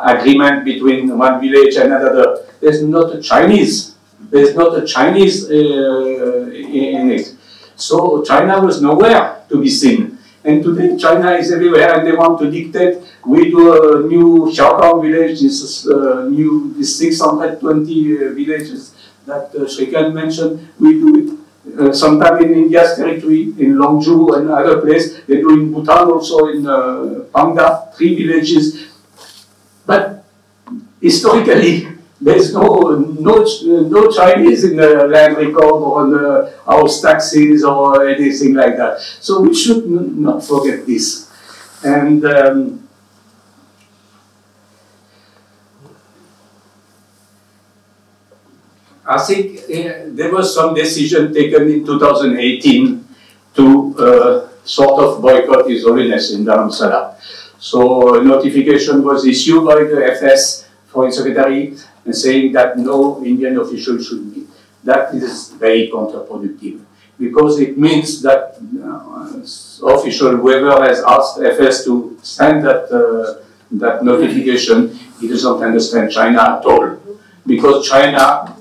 agreement between one village and another. There's not a Chinese, there's not a Chinese uh, in it. So China was nowhere to be seen. And today China is everywhere and they want to dictate. We do a new Xiaokang village, this is uh, new, this 620 uh, villages that uh, mentioned. We do it uh, sometime in India's territory, in Longju and other places. They do in Bhutan also, in uh, Pangda, three villages. But historically, there's no, no, no Chinese in the land record or on the house taxes or anything like that. So we should not forget this. And um, I think uh, there was some decision taken in 2018 to uh, sort of boycott His Holiness in Dharamsala. So a notification was issued by the FS Foreign Secretary and saying that no Indian official should be. That is very counterproductive because it means that uh, official, whoever has asked FS to send that, uh, that notification, he doesn't understand China at all. Because China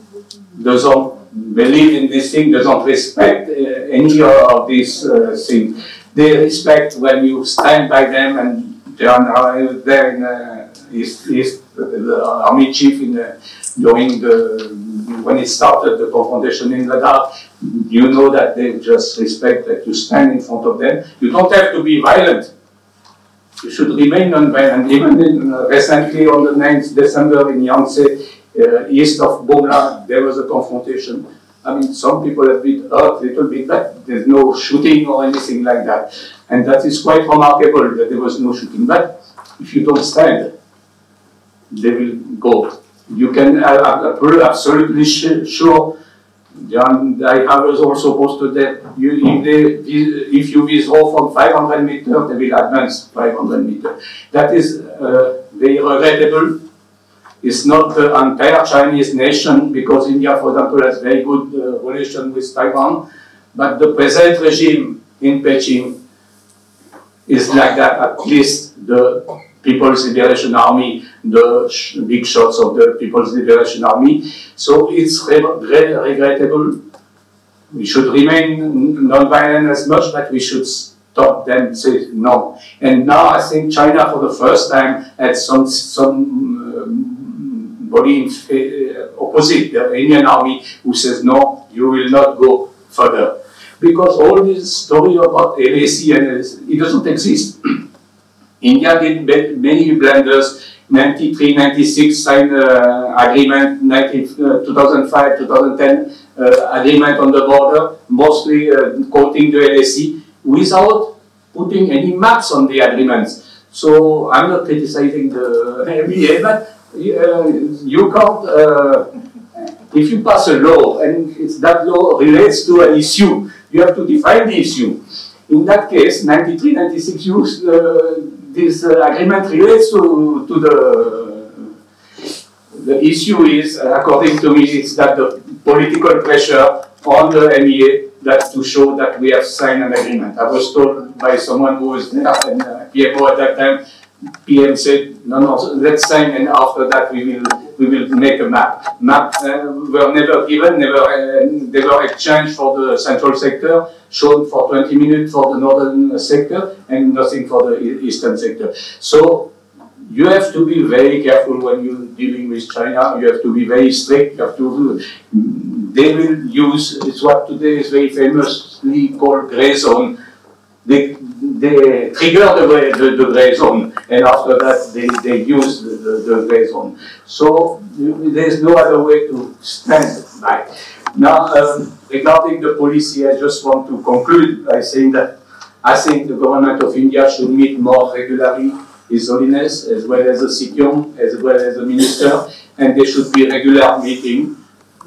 doesn't believe in this thing, doesn't respect uh, any of these uh, things. They respect when you stand by them and they are there in uh, East, East, the army chief in the, during the when it started the confrontation in Ladakh, you know that they just respect that you stand in front of them. You don't have to be violent. You should remain non-violent. Even in, uh, recently on the 9th December in Yangtse, uh, east of Bomla, there was a confrontation. I mean, some people have been hurt a little bit, but there's no shooting or anything like that. And that is quite remarkable that there was no shooting. But if you don't stand, they will go. You can uh, absolutely sure. John I was also posted that you, if, they, if you withdraw from 500 meters, they will advance 500 meters. That is uh, very regrettable it's not the entire Chinese nation, because India, for example, has very good uh, relation with Taiwan, but the present regime in Beijing is like that, at least the People's Liberation Army, the big shots of the People's Liberation Army. So it's re re regrettable. We should remain non-violent as much, but we should stop them, say no. And now I think China, for the first time, had some, some body uh, opposite the Indian army who says, no, you will not go further. Because all this story about LAC and LAC, it doesn't exist. India did many blunders, 93, 96 signed uh, agreement, 19, uh, 2005, 2010, uh, agreement on the border, mostly uh, quoting the LSE, without putting any maps on the agreements. So I'm not criticizing the MEA, but you can't, if you pass a law and that law relates to an issue, you have to define the issue. In that case, 93, 96 use, uh, this uh, agreement relates to, to the the issue is, according to me, is that the political pressure on the MEA that to show that we have signed an agreement. I was told by someone who was there and uh, at that time, PM said, no, no, let's sign and after that we will we will make a map. Map uh, were never given, never uh, never exchanged for the central sector, shown for 20 minutes for the northern sector and nothing for the eastern sector. So you have to be very careful when you're dealing with China. You have to be very strict. You have to. They will use. It's what today is very famously called gray zone. They, trigger the, the, the gray zone, and after that they, they use the, the, the gray zone. So there's no other way to stand by. Now, um, regarding the policy, I just want to conclude by saying that I think the government of India should meet more regularly his Holiness, as well as the Sikyong, as well as the Minister, and there should be regular meeting.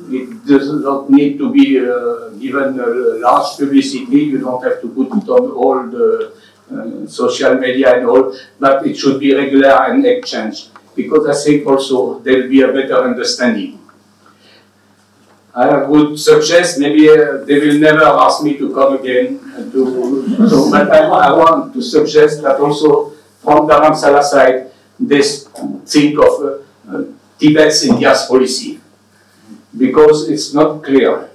It does not need to be uh, given large publicity, you don't have to put it on all the uh, social media and all, but it should be regular and exchange, because I think also there will be a better understanding. I would suggest maybe uh, they will never ask me to come again. To, so, but I, I want to suggest that also from Dharamsala side, they think of uh, uh, Tibet's India's policy because it's not clear.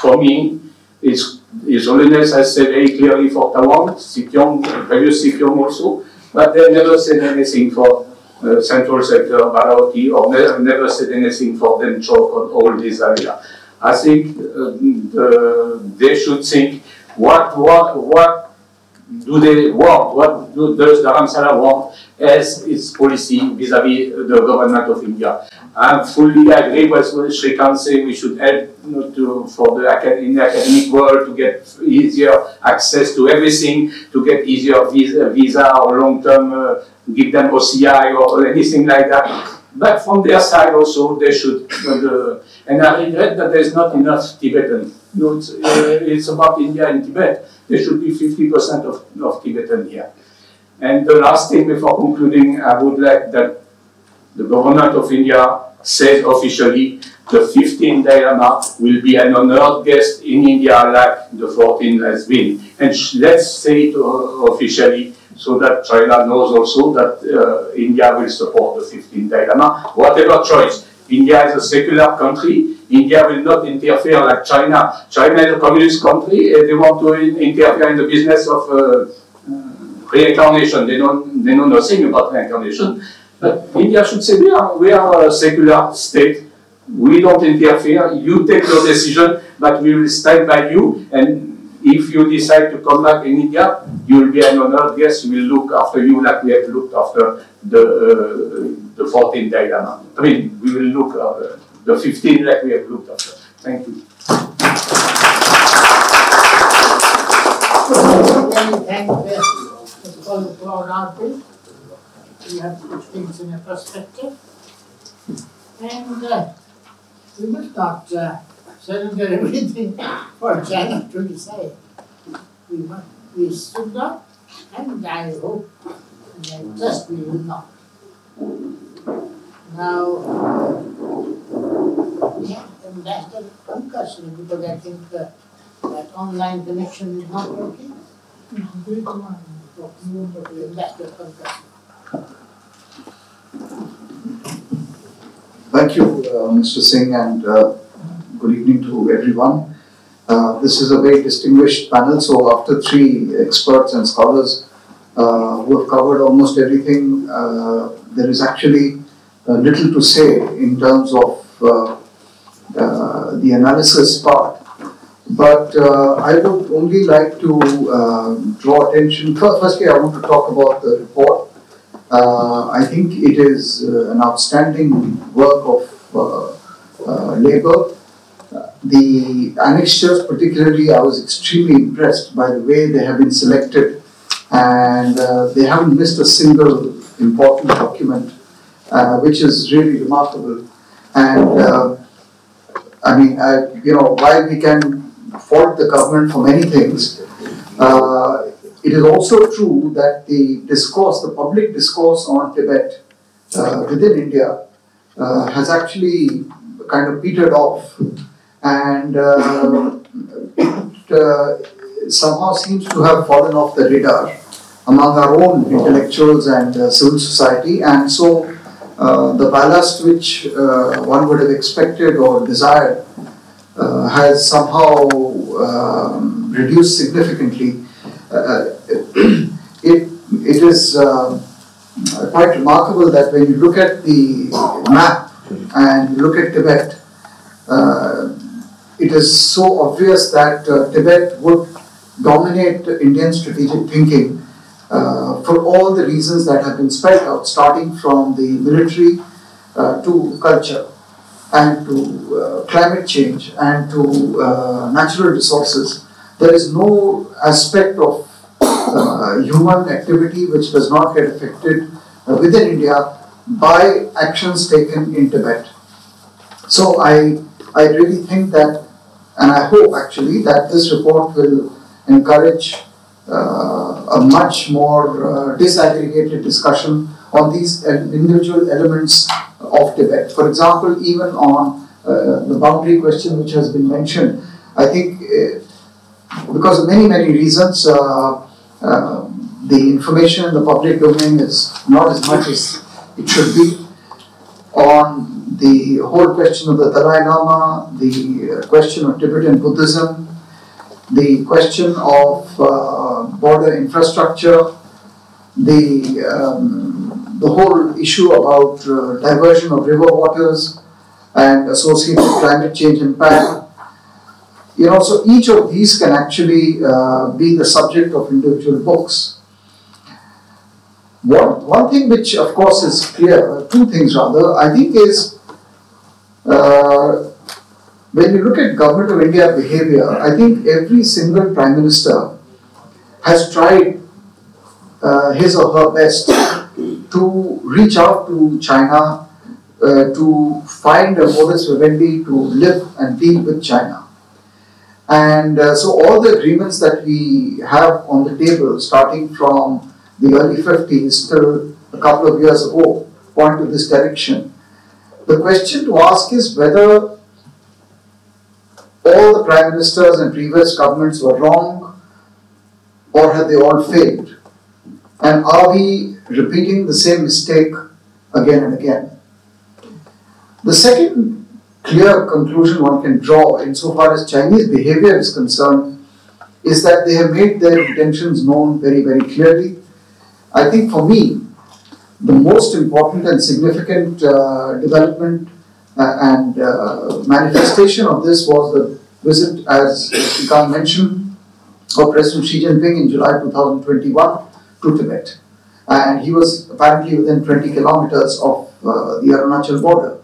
For me, it's, His Holiness has said very clearly for Tawang, Sikyong, previous Sikyong also, but they never said anything for uh, central sector Barahoti or never, never said anything for Demchok on all these areas. I think uh, the, they should think what, what, what do they want, what do, does Dharamsala want as its policy vis-à-vis -vis the government of India. I fully agree with what Srikanth say we should help you know, to, for the, in the academic world to get easier access to everything, to get easier visa, visa or long-term, uh, give them OCI or anything like that. But from their side also, they should, uh, and I regret that there's not enough Tibetan. You know, it's, uh, it's about India and Tibet there should be 50% of, of Tibetan here. And the last thing before concluding, I would like that the government of India says officially the 15th Dalai Lama will be an honored guest in India like the 14th has been. And let's say it uh, officially so that China knows also that uh, India will support the 15th Dalai Lama, whatever choice. India is a secular country. India will not interfere like China. China is a communist country. And they want to interfere in the business of uh, uh, reincarnation. They know, they know nothing about reincarnation. But India should say, we are, we are a secular state. We don't interfere. You take your decision, but we will stand by you. And if you decide to come back in India, you will be an honored guest. We will look after you like we have looked after the, uh, the 14 Dalai Lama. I mean, we will look after the 15 like we have looked after. Thank you. thank the Claude We have to put things in a perspective. And uh, we will not uh, for China to decide. We we and I hope we will not. Now, yeah, Ambassador Pankaj, because I think uh, that online connection is not working. Thank you, uh, Mr. Singh, and uh, good evening to everyone. Uh, this is a very distinguished panel, so after three experts and scholars uh, who have covered almost everything, uh, there is actually little to say in terms of uh, uh, the analysis part. But I would only like to draw attention. Firstly, I want to talk about the report. I think it is an outstanding work of labor the annexures, particularly, I was extremely impressed by the way they have been selected, and uh, they haven't missed a single important document, uh, which is really remarkable. And uh, I mean, I, you know, while we can fault the government for many things, uh, it is also true that the discourse, the public discourse on Tibet uh, within India, uh, has actually kind of petered off and uh, it uh, somehow seems to have fallen off the radar among our own intellectuals and uh, civil society. And so the ballast which one would have expected or desired has somehow um, reduced significantly. it, it is um, quite remarkable that when you look at the map and look at Tibet, uh, it is so obvious that uh, Tibet would dominate Indian strategic thinking uh, for all the reasons that have been spelled out, starting from the military uh, to culture and to uh, climate change and to uh, natural resources. There is no aspect of uh, human activity which does not get affected within India by actions taken in Tibet. So I, I really think that and I hope actually that this report will encourage uh, a much more uh, disaggregated discussion on these individual elements of Tibet. For example, even on uh, the boundary question which has been mentioned, I think uh, because of many, many reasons, uh, uh, the information in the public domain is not as much as it should be on the whole question of the Dalai Lama, the uh, question of Tibetan Buddhism, the question of uh, border infrastructure, the, um, the whole issue about uh, diversion of river waters and associated climate change impact. You know, so each of these can actually uh, be the subject of individual books. One, one thing which, of course, is clear, two things rather, I think is uh, when you look at Government of India behavior, I think every single Prime Minister has tried uh, his or her best to reach out to China uh, to find a modus vivendi to live and deal with China. And uh, so all the agreements that we have on the table, starting from the early 50s till a couple of years ago, point to this direction. The question to ask is whether all the prime ministers and previous governments were wrong or had they all failed? And are we repeating the same mistake again and again? The second clear conclusion one can draw insofar as Chinese behavior is concerned is that they have made their intentions known very, very clearly. I think for me, the most important and significant uh, development uh, and uh, manifestation of this was the visit, as Srikanth mentioned, of President Xi Jinping in July 2021 to Tibet. And he was apparently within 20 kilometers of uh, the Arunachal border.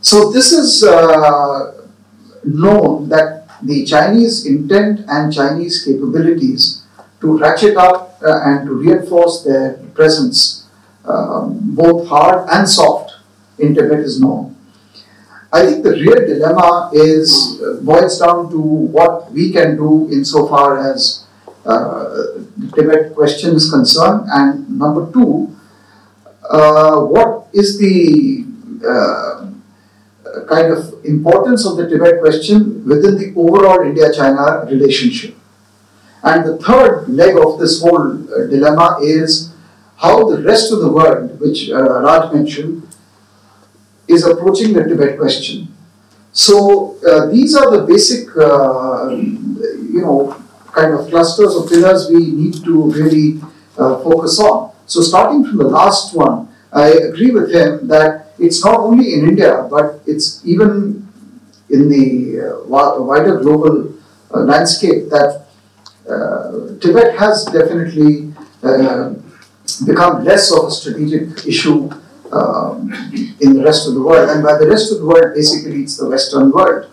So, this is uh, known that the Chinese intent and Chinese capabilities to ratchet up uh, and to reinforce their presence, um, both hard and soft, in Tibet is known. I think the real dilemma is uh, boils down to what we can do insofar as uh, the Tibet question is concerned, and number two, uh, what is the uh, kind of importance of the Tibet question within the overall India-China relationship. And the third leg of this whole uh, dilemma is how the rest of the world, which uh, Raj mentioned, is approaching the Tibet question. So uh, these are the basic, uh, you know, kind of clusters of pillars we need to really uh, focus on. So starting from the last one, I agree with him that it's not only in India, but it's even in the uh, wider global landscape that Tibet has definitely uh, become less of a strategic issue um, in the rest of the world. And by the rest of the world, basically, it's the Western world.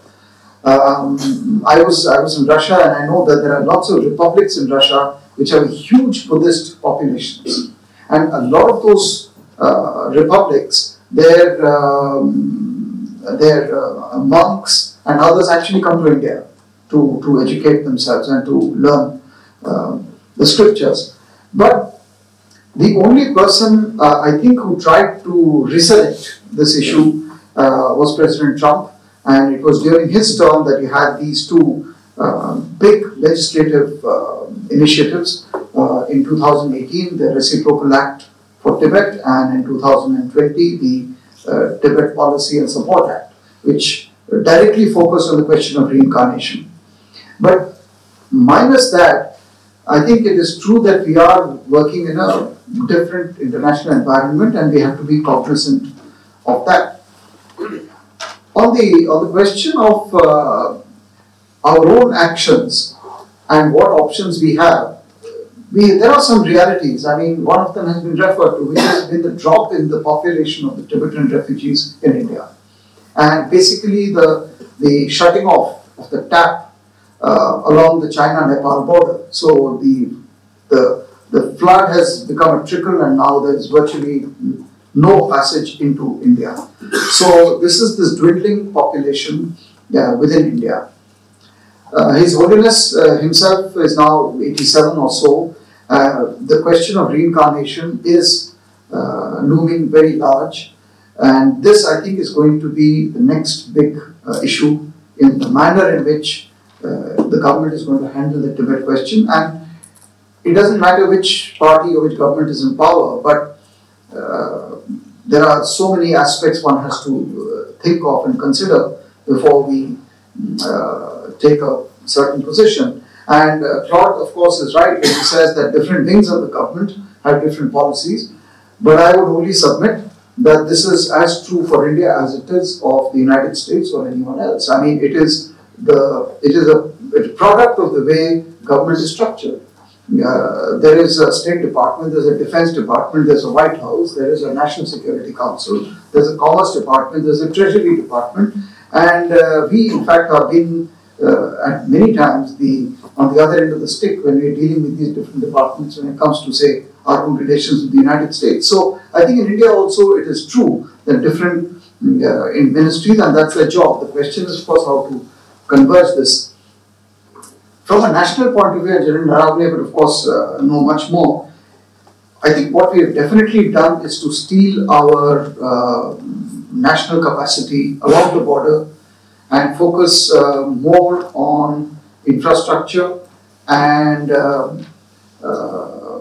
Um, I was I was in Russia, and I know that there are lots of republics in Russia which have huge Buddhist populations, and a lot of those uh, republics, their um, their uh, monks and others actually come to India to, to educate themselves and to learn uh, the scriptures. But the only person uh, I think who tried to resurrect this issue uh, was President Trump, and it was during his term that he had these two uh, big legislative uh, initiatives. Uh, in 2018, the Reciprocal Act for Tibet, and in 2020, the Tibet Policy and Support Act, which directly focused on the question of reincarnation. But minus that, I think it is true that we are working in a different international environment and we have to be cognizant of that. On the, on the question of uh, our own actions and what options we have, we, there are some realities. I mean, one of them has been referred to, which has been the drop in the population of the Tibetan refugees in India. And basically, the, the shutting off of the tap along the China-Nepal border. So the, the, the flood has become a trickle and now there is virtually no passage into India. So this is this dwindling population uh, within India. Uh, His Holiness uh, himself is now 87 or so. Uh, the question of reincarnation is uh, looming very large, and this I think is going to be the next big uh, issue in the manner in which uh, the government is going to handle the Tibet question. And it doesn't matter which party or which government is in power, but uh, there are so many aspects one has to uh, think of and consider before we uh, take a certain position. And uh, Claude, of course, is right when he says that different wings of the government have different policies. But I would only submit that this is as true for India as it is of the United States or anyone else. I mean, it is the it is a, product of the way government is structured. Uh, there is a State Department, there's a Defense Department, there's a White House, there is a National Security Council, there's a Commerce Department, there's a Treasury Department, and uh, we, in fact, have been uh, at many times the on the other end of the stick when we're dealing with these different departments when it comes to say our own relations with the United States. So I think in India also it is true that different uh, in ministries and that's their job. The question is of course how to converge this. From a national point of view, General Naravane would of course uh, know much more. I think what we have definitely done is to steal our uh, national capacity along the border and focus uh, more on infrastructure and um, uh,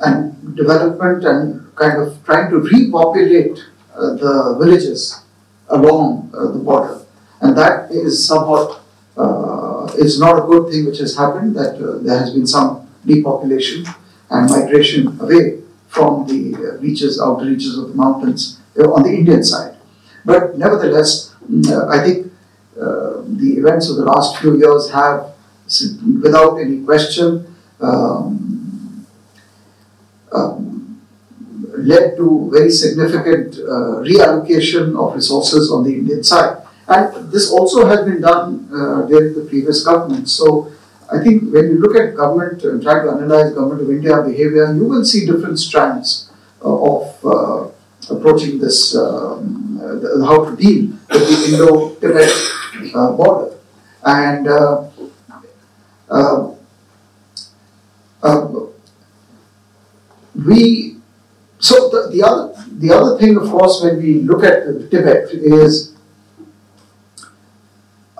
and development and kind of trying to repopulate uh, the villages along uh, the border, and that is somewhat uh, not a good thing which has happened. That uh, there has been some depopulation and migration away from the uh, reaches, outer reaches of the mountains uh, on the Indian side. But nevertheless, mm, uh, I think the events of the last few years have, without any question, um, um, led to very significant uh, reallocation of resources on the Indian side. And this also has been done uh, during the previous government. So I think when you look at government and try to analyze government of India behavior, you will see different strands uh, of uh, approaching this, um, uh, how to deal with the Indo-Tibet uh, border. And uh, uh, uh, we, so the, the other the other thing, of course, when we look at Tibet is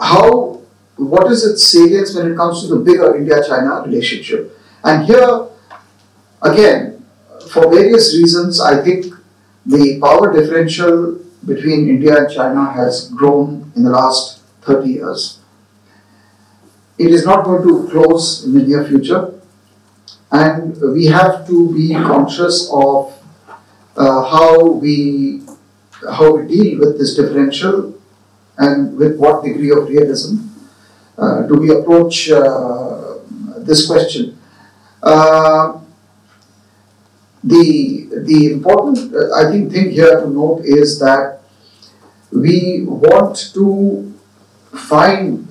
how what is its salience when it comes to the bigger India-China relationship. And here, again, for various reasons, I think the power differential between India and China has grown in the last 30 years. It is not going to close in the near future, and we have to be conscious of uh, how we how we deal with this differential and with what degree of realism uh, do we approach uh, this question. Uh, the the important uh, I think thing here to note is that we want to find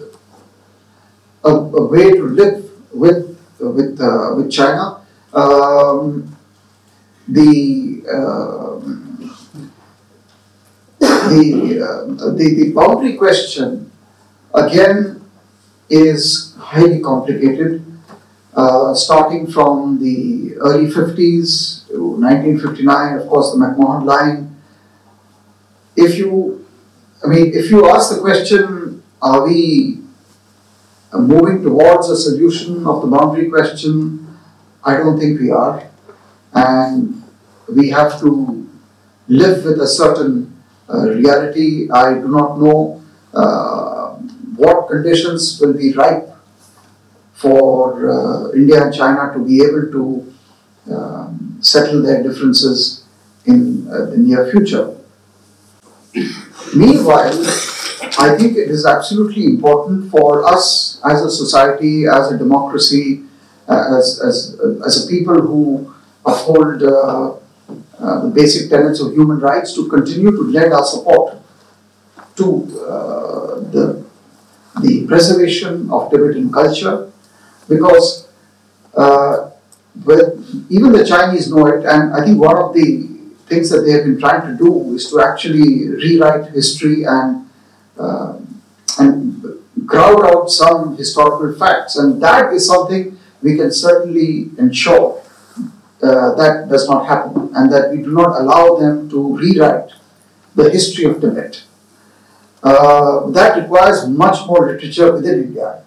a, a way to live with with uh, with China. Um, the um, the, uh, the the boundary question again is highly complicated. Uh, starting from the early 50s to 1959, of course, the McMahon line. If you, I mean, if you ask the question, are we uh, moving towards a solution of the boundary question? I don't think we are. And we have to live with a certain reality. I do not know uh, what conditions will be ripe for uh, India and China to be able to um, settle their differences in uh, the near future. Meanwhile, I think it is absolutely important for us as a society, as a democracy, uh, as, as, as a people who uphold uh, uh, the basic tenets of human rights to continue to lend our support to uh, the, the preservation of Tibetan culture. Because uh, even the Chinese know it, and I think one of the things that they have been trying to do is to actually rewrite history and uh, and crowd out some historical facts, and that is something we can certainly ensure uh, that does not happen, and that we do not allow them to rewrite the history of Tibet. Uh, that requires much more literature within India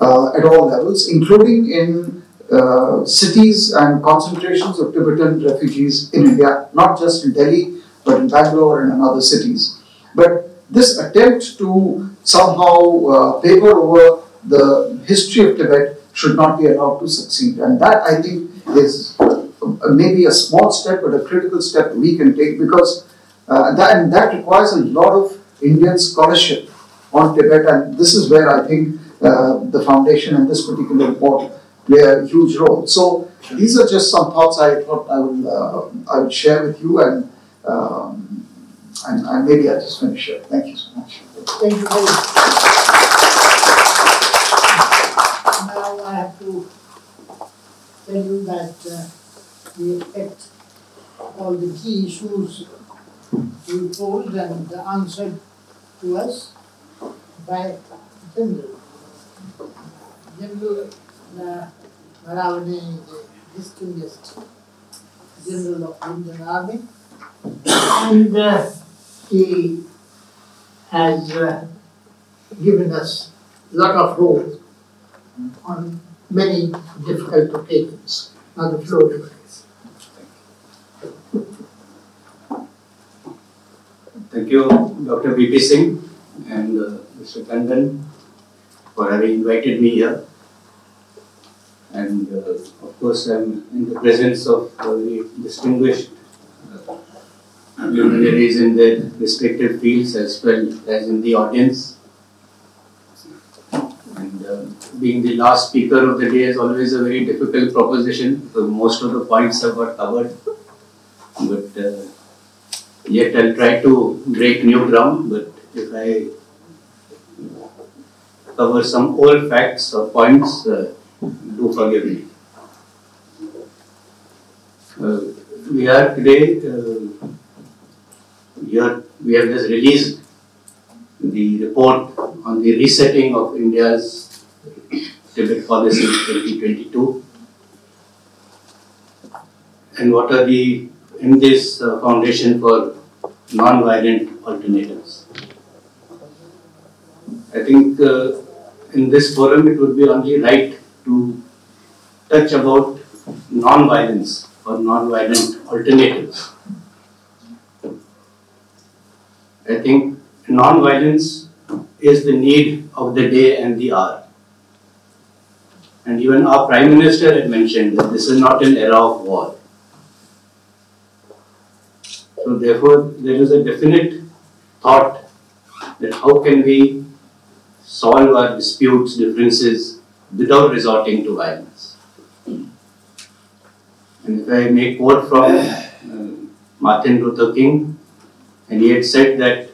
uh, at all levels, including in uh, cities and concentrations of Tibetan refugees in India, not just in Delhi, but in Bangalore and in other cities. But this attempt to somehow uh, paper over the history of Tibet should not be allowed to succeed. And that, I think, is uh, maybe a small step, but a critical step we can take because uh, that, and that requires a lot of Indian scholarship on Tibet. And this is where I think uh, the foundation and this particular report play a huge role. So these are just some thoughts I thought I will uh, I would share with you, and, um, and and maybe I'll just finish here. Thank you so much. Thank you very much. Now I have to tell you that uh, we expect all the key issues you posed and answered to us by General. General uh, is a distinguished general of the Indian Army and uh, he has uh, given us a lot of roles on many difficult occasions. Now the floor to us. Thank you, Dr. V.P. Singh and uh, Mr. Tandon for having invited me here. And uh, of course, I'm in the presence of very distinguished uh, luminaries in their respective fields as well as in the audience. And uh, being the last speaker of the day is always a very difficult proposition because most of the points have got covered. But uh, yet I'll try to break new ground. But if I cover some old facts or points, uh, do forgive me. Uh, we are today, uh, here we have just released the report on the resetting of India's Tibet policy in 2022 and what are the in this uh, foundation for non-violent alternatives. I think uh, in this forum it would be only right to touch about non-violence or non-violent alternatives. I think non-violence is the need of the day and the hour. And even our Prime Minister had mentioned that this is not an era of war. So therefore, there is a definite thought that how can we solve our disputes, differences without resorting to violence. And if I may quote from uh, Martin Luther King, and he had said that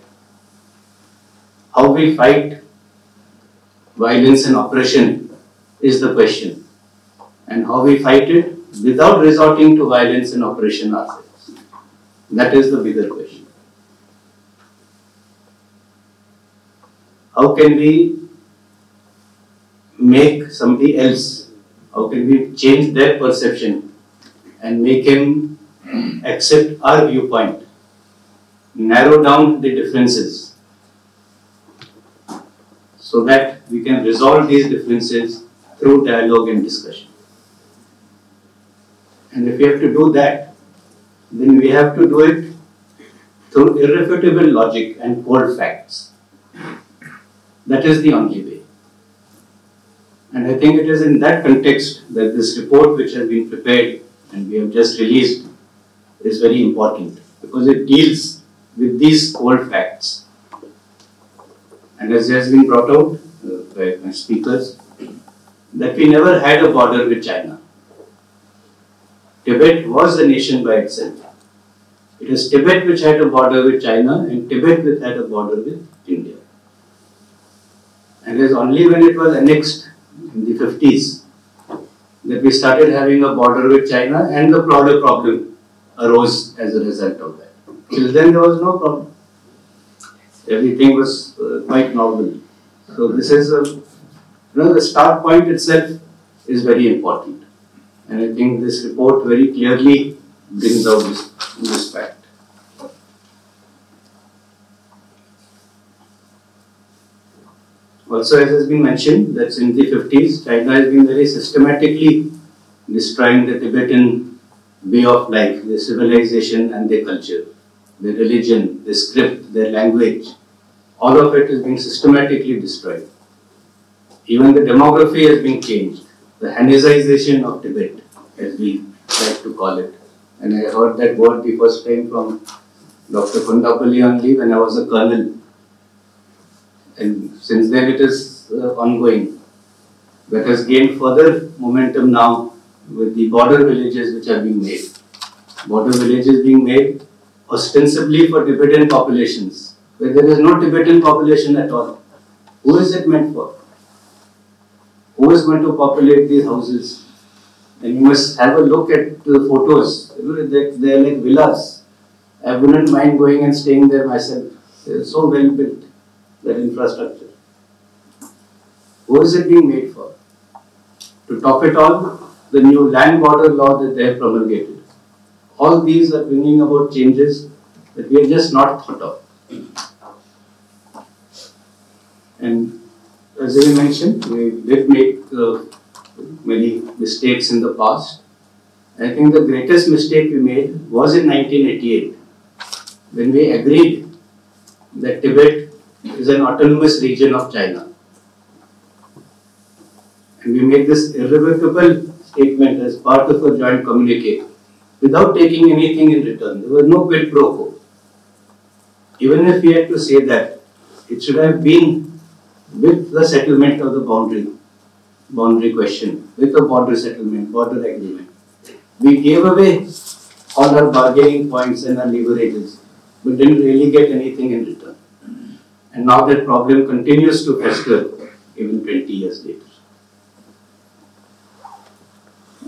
how we fight violence and oppression is the question, and how we fight it without resorting to violence and oppression ourselves. That is the bigger question. How can we make somebody else, how can we change their perception and make him accept our viewpoint, narrow down the differences so that we can resolve these differences through dialogue and discussion. And if we have to do that, then we have to do it through irrefutable logic and cold facts. That is the only way. And I think it is in that context that this report, which has been prepared and we have just released, is very important because it deals with these cold facts. And as has been brought out uh, by my speakers, that we never had a border with China. Tibet was a nation by itself. It was Tibet which had a border with China and Tibet which had a border with India. And it is only when it was annexed in the 50s that we started having a border with China and the broader problem arose as a result of that. Till then there was no problem. Everything was uh, quite normal. So this is a, you know, the start point itself is very important. And I think this report very clearly brings out this, this fact. Also, as has been mentioned, that since the 50s, China has been very systematically destroying the Tibetan way of life, their civilization and their culture, their religion, their script, their language. All of it is being systematically destroyed. Even the demography has been changed, the Hanization of Tibet, as we like to call it. And I heard that word the first time from Dr. Kondapalli only when I was a colonel and since then it is uh, ongoing. That has gained further momentum now with the border villages which are being made. Border villages being made ostensibly for Tibetan populations, where there is no Tibetan population at all. Who is it meant for? Who is going to populate these houses? And you must have a look at the photos. They are like villas. I wouldn't mind going and staying there myself. They are so well built that infrastructure. Who is it being made for? To top it all, the new land border law that they have promulgated. All these are bringing about changes that we have just not thought of. And as I mentioned, we did make uh, many mistakes in the past. I think the greatest mistake we made was in 1988 when we agreed that Tibet is an autonomous region of China. And we made this irrevocable statement as part of a joint communique without taking anything in return. There was no quid pro quo. Even if we had to say that, it should have been with the settlement of the boundary, boundary question, with the border settlement, border agreement. We gave away all our bargaining points and our leverages, but didn't really get anything in return. And now that problem continues to fester even 20 years later.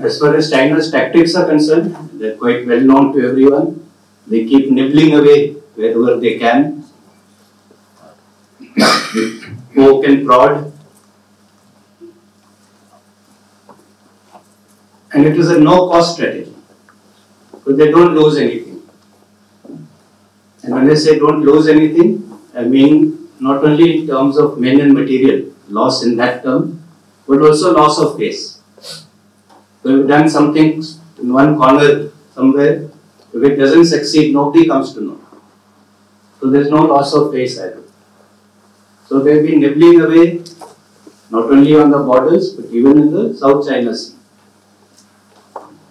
As far as China's tactics are concerned, they're quite well known to everyone. They keep nibbling away wherever they can, poke and prod. And it is a no cost strategy, but they don't lose anything. And when I say don't lose anything, I mean not only in terms of men and material, loss in that term, but also loss of face. So we've done something in one corner somewhere, if it doesn't succeed, nobody comes to know. So there's no loss of face either. So they've been nibbling away not only on the borders but even in the South China Sea.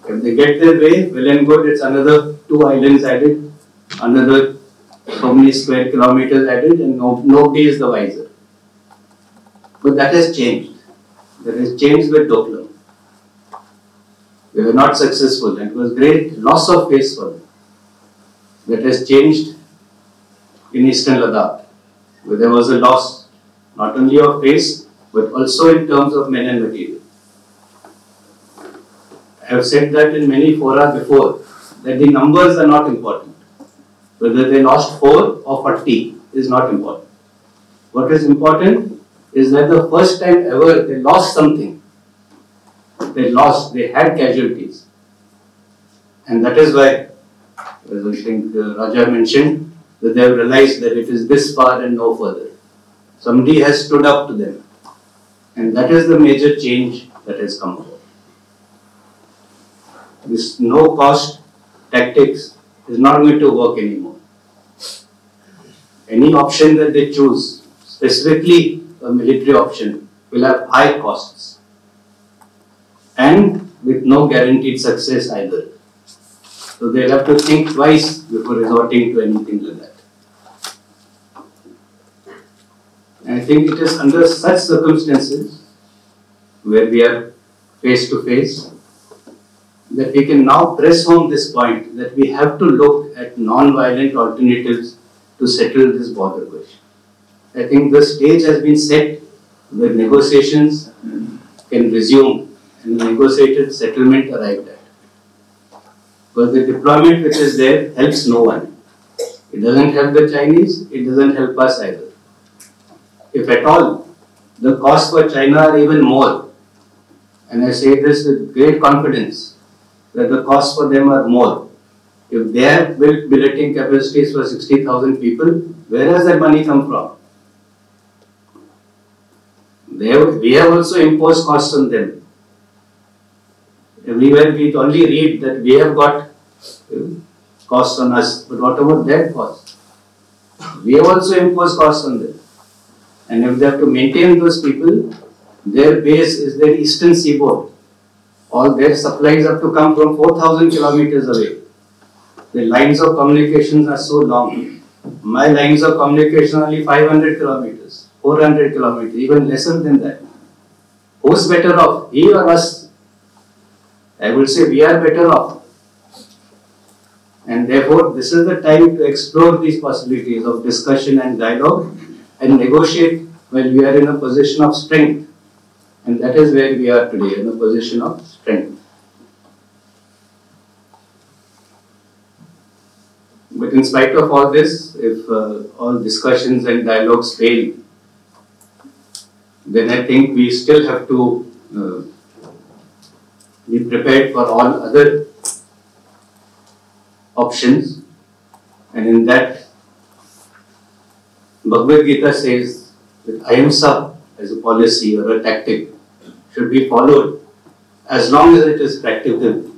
If they get their way, well and good, it's another two islands added, another so many square kilometers added and no, nobody is the wiser. But that has changed. That has changed with Doklam. They were not successful and it was great loss of face for them. That has changed in eastern Ladakh, where there was a loss not only of face but also in terms of men and material. I have said that in many fora before that the numbers are not important. Whether they lost 4 or 40 is not important. What is important is that the first time ever they lost something, they lost, they had casualties. And that is why, as I think uh, Raja mentioned, that they have realized that it is this far and no further. Somebody has stood up to them. And that is the major change that has come. This no cost tactics is not going to work anymore. Any option that they choose, specifically a military option, will have high costs and with no guaranteed success either. So they'll have to think twice before resorting to anything like that. And I think it is under such circumstances where we are face to face that we can now press home this point that we have to look at non-violent alternatives to settle this border question. I think the stage has been set where negotiations can resume and negotiated settlement arrived at. But the deployment which is there helps no one. It doesn't help the Chinese, it doesn't help us either. If at all, the costs for China are even more. And I say this with great confidence that the costs for them are more. If they have built billeting capacities for 60,000 people, where does that money come from? They have, we have also imposed costs on them. Everywhere we only read that we have got costs on us, but what about their costs? We have also imposed costs on them. And if they have to maintain those people, their base is their eastern seaboard. All their supplies have to come from 4,000 kilometers away. The lines of communications are so long. My lines of communication are only 500 kilometers, 400 kilometers, even lesser than that. Who's better off, he or us? I will say we are better off. And therefore, this is the time to explore these possibilities of discussion and dialogue and negotiate when we are in a position of strength. And that is where we are today, in a position of strength. But in spite of all this, if uh, all discussions and dialogues fail, then I think we still have to uh, be prepared for all other options. And in that, Bhagavad Gita says that ahimsa as a policy or a tactic should be followed as long as it is practical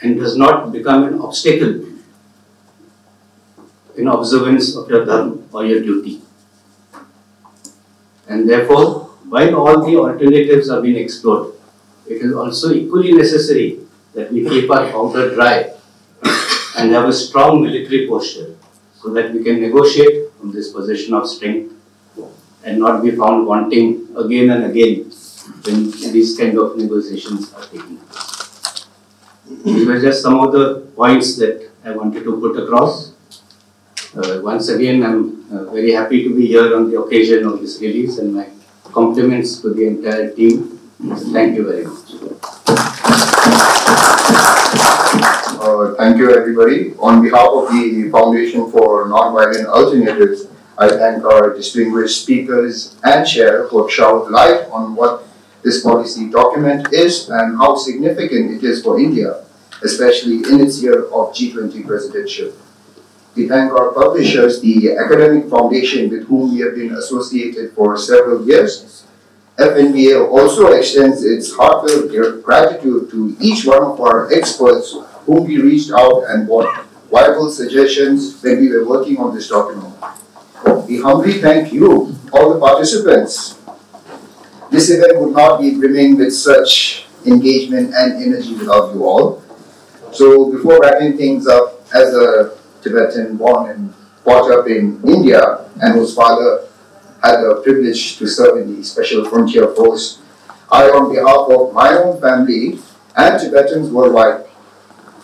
and does not become an obstacle in observance of your dharma or your duty. And therefore, while all the alternatives are being explored, it is also equally necessary that we keep our powder dry and have a strong military posture so that we can negotiate from this position of strength and not be found wanting again and again when these kind of negotiations are taking place. These were just some of the points that I wanted to put across. Uh, once again, I'm uh, very happy to be here on the occasion of this release and my compliments to the entire team. Thank you very much. Uh, thank you, everybody. On behalf of the Foundation for Nonviolent Alternatives, I thank our distinguished speakers and chair who have showered light on what this policy document is and how significant it is for India, especially in its year of G20 presidentship. We thank our publishers, the Academic Foundation, with whom we have been associated for several years. FNVA also extends its heartfelt gratitude to each one of our experts whom we reached out and brought viable suggestions when we were working on this document. We humbly thank you, all the participants. This event would not be brimming with such engagement and energy without you all. So before wrapping things up, as a Tibetan born and brought up in India and whose father had the privilege to serve in the Special Frontier Force. I, on behalf of my own family and Tibetans worldwide.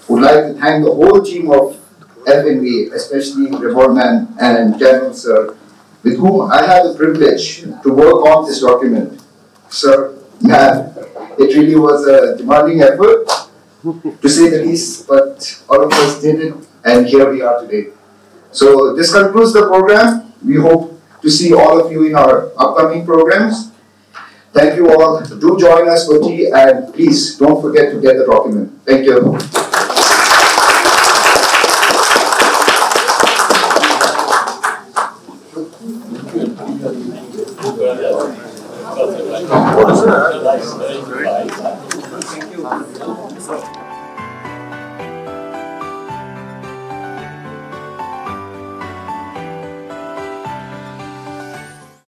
Would like to thank the whole team of FNV, especially Revolman and General Sir, with whom I had the privilege to work on this document. Sir, man, it really was a demanding effort, to say the least, but all of us did it, and here we are today. So this concludes the program. We hope to see all of you in our upcoming programs. Thank you all. Do join us for tea and please don't forget to get the document. Thank you. place.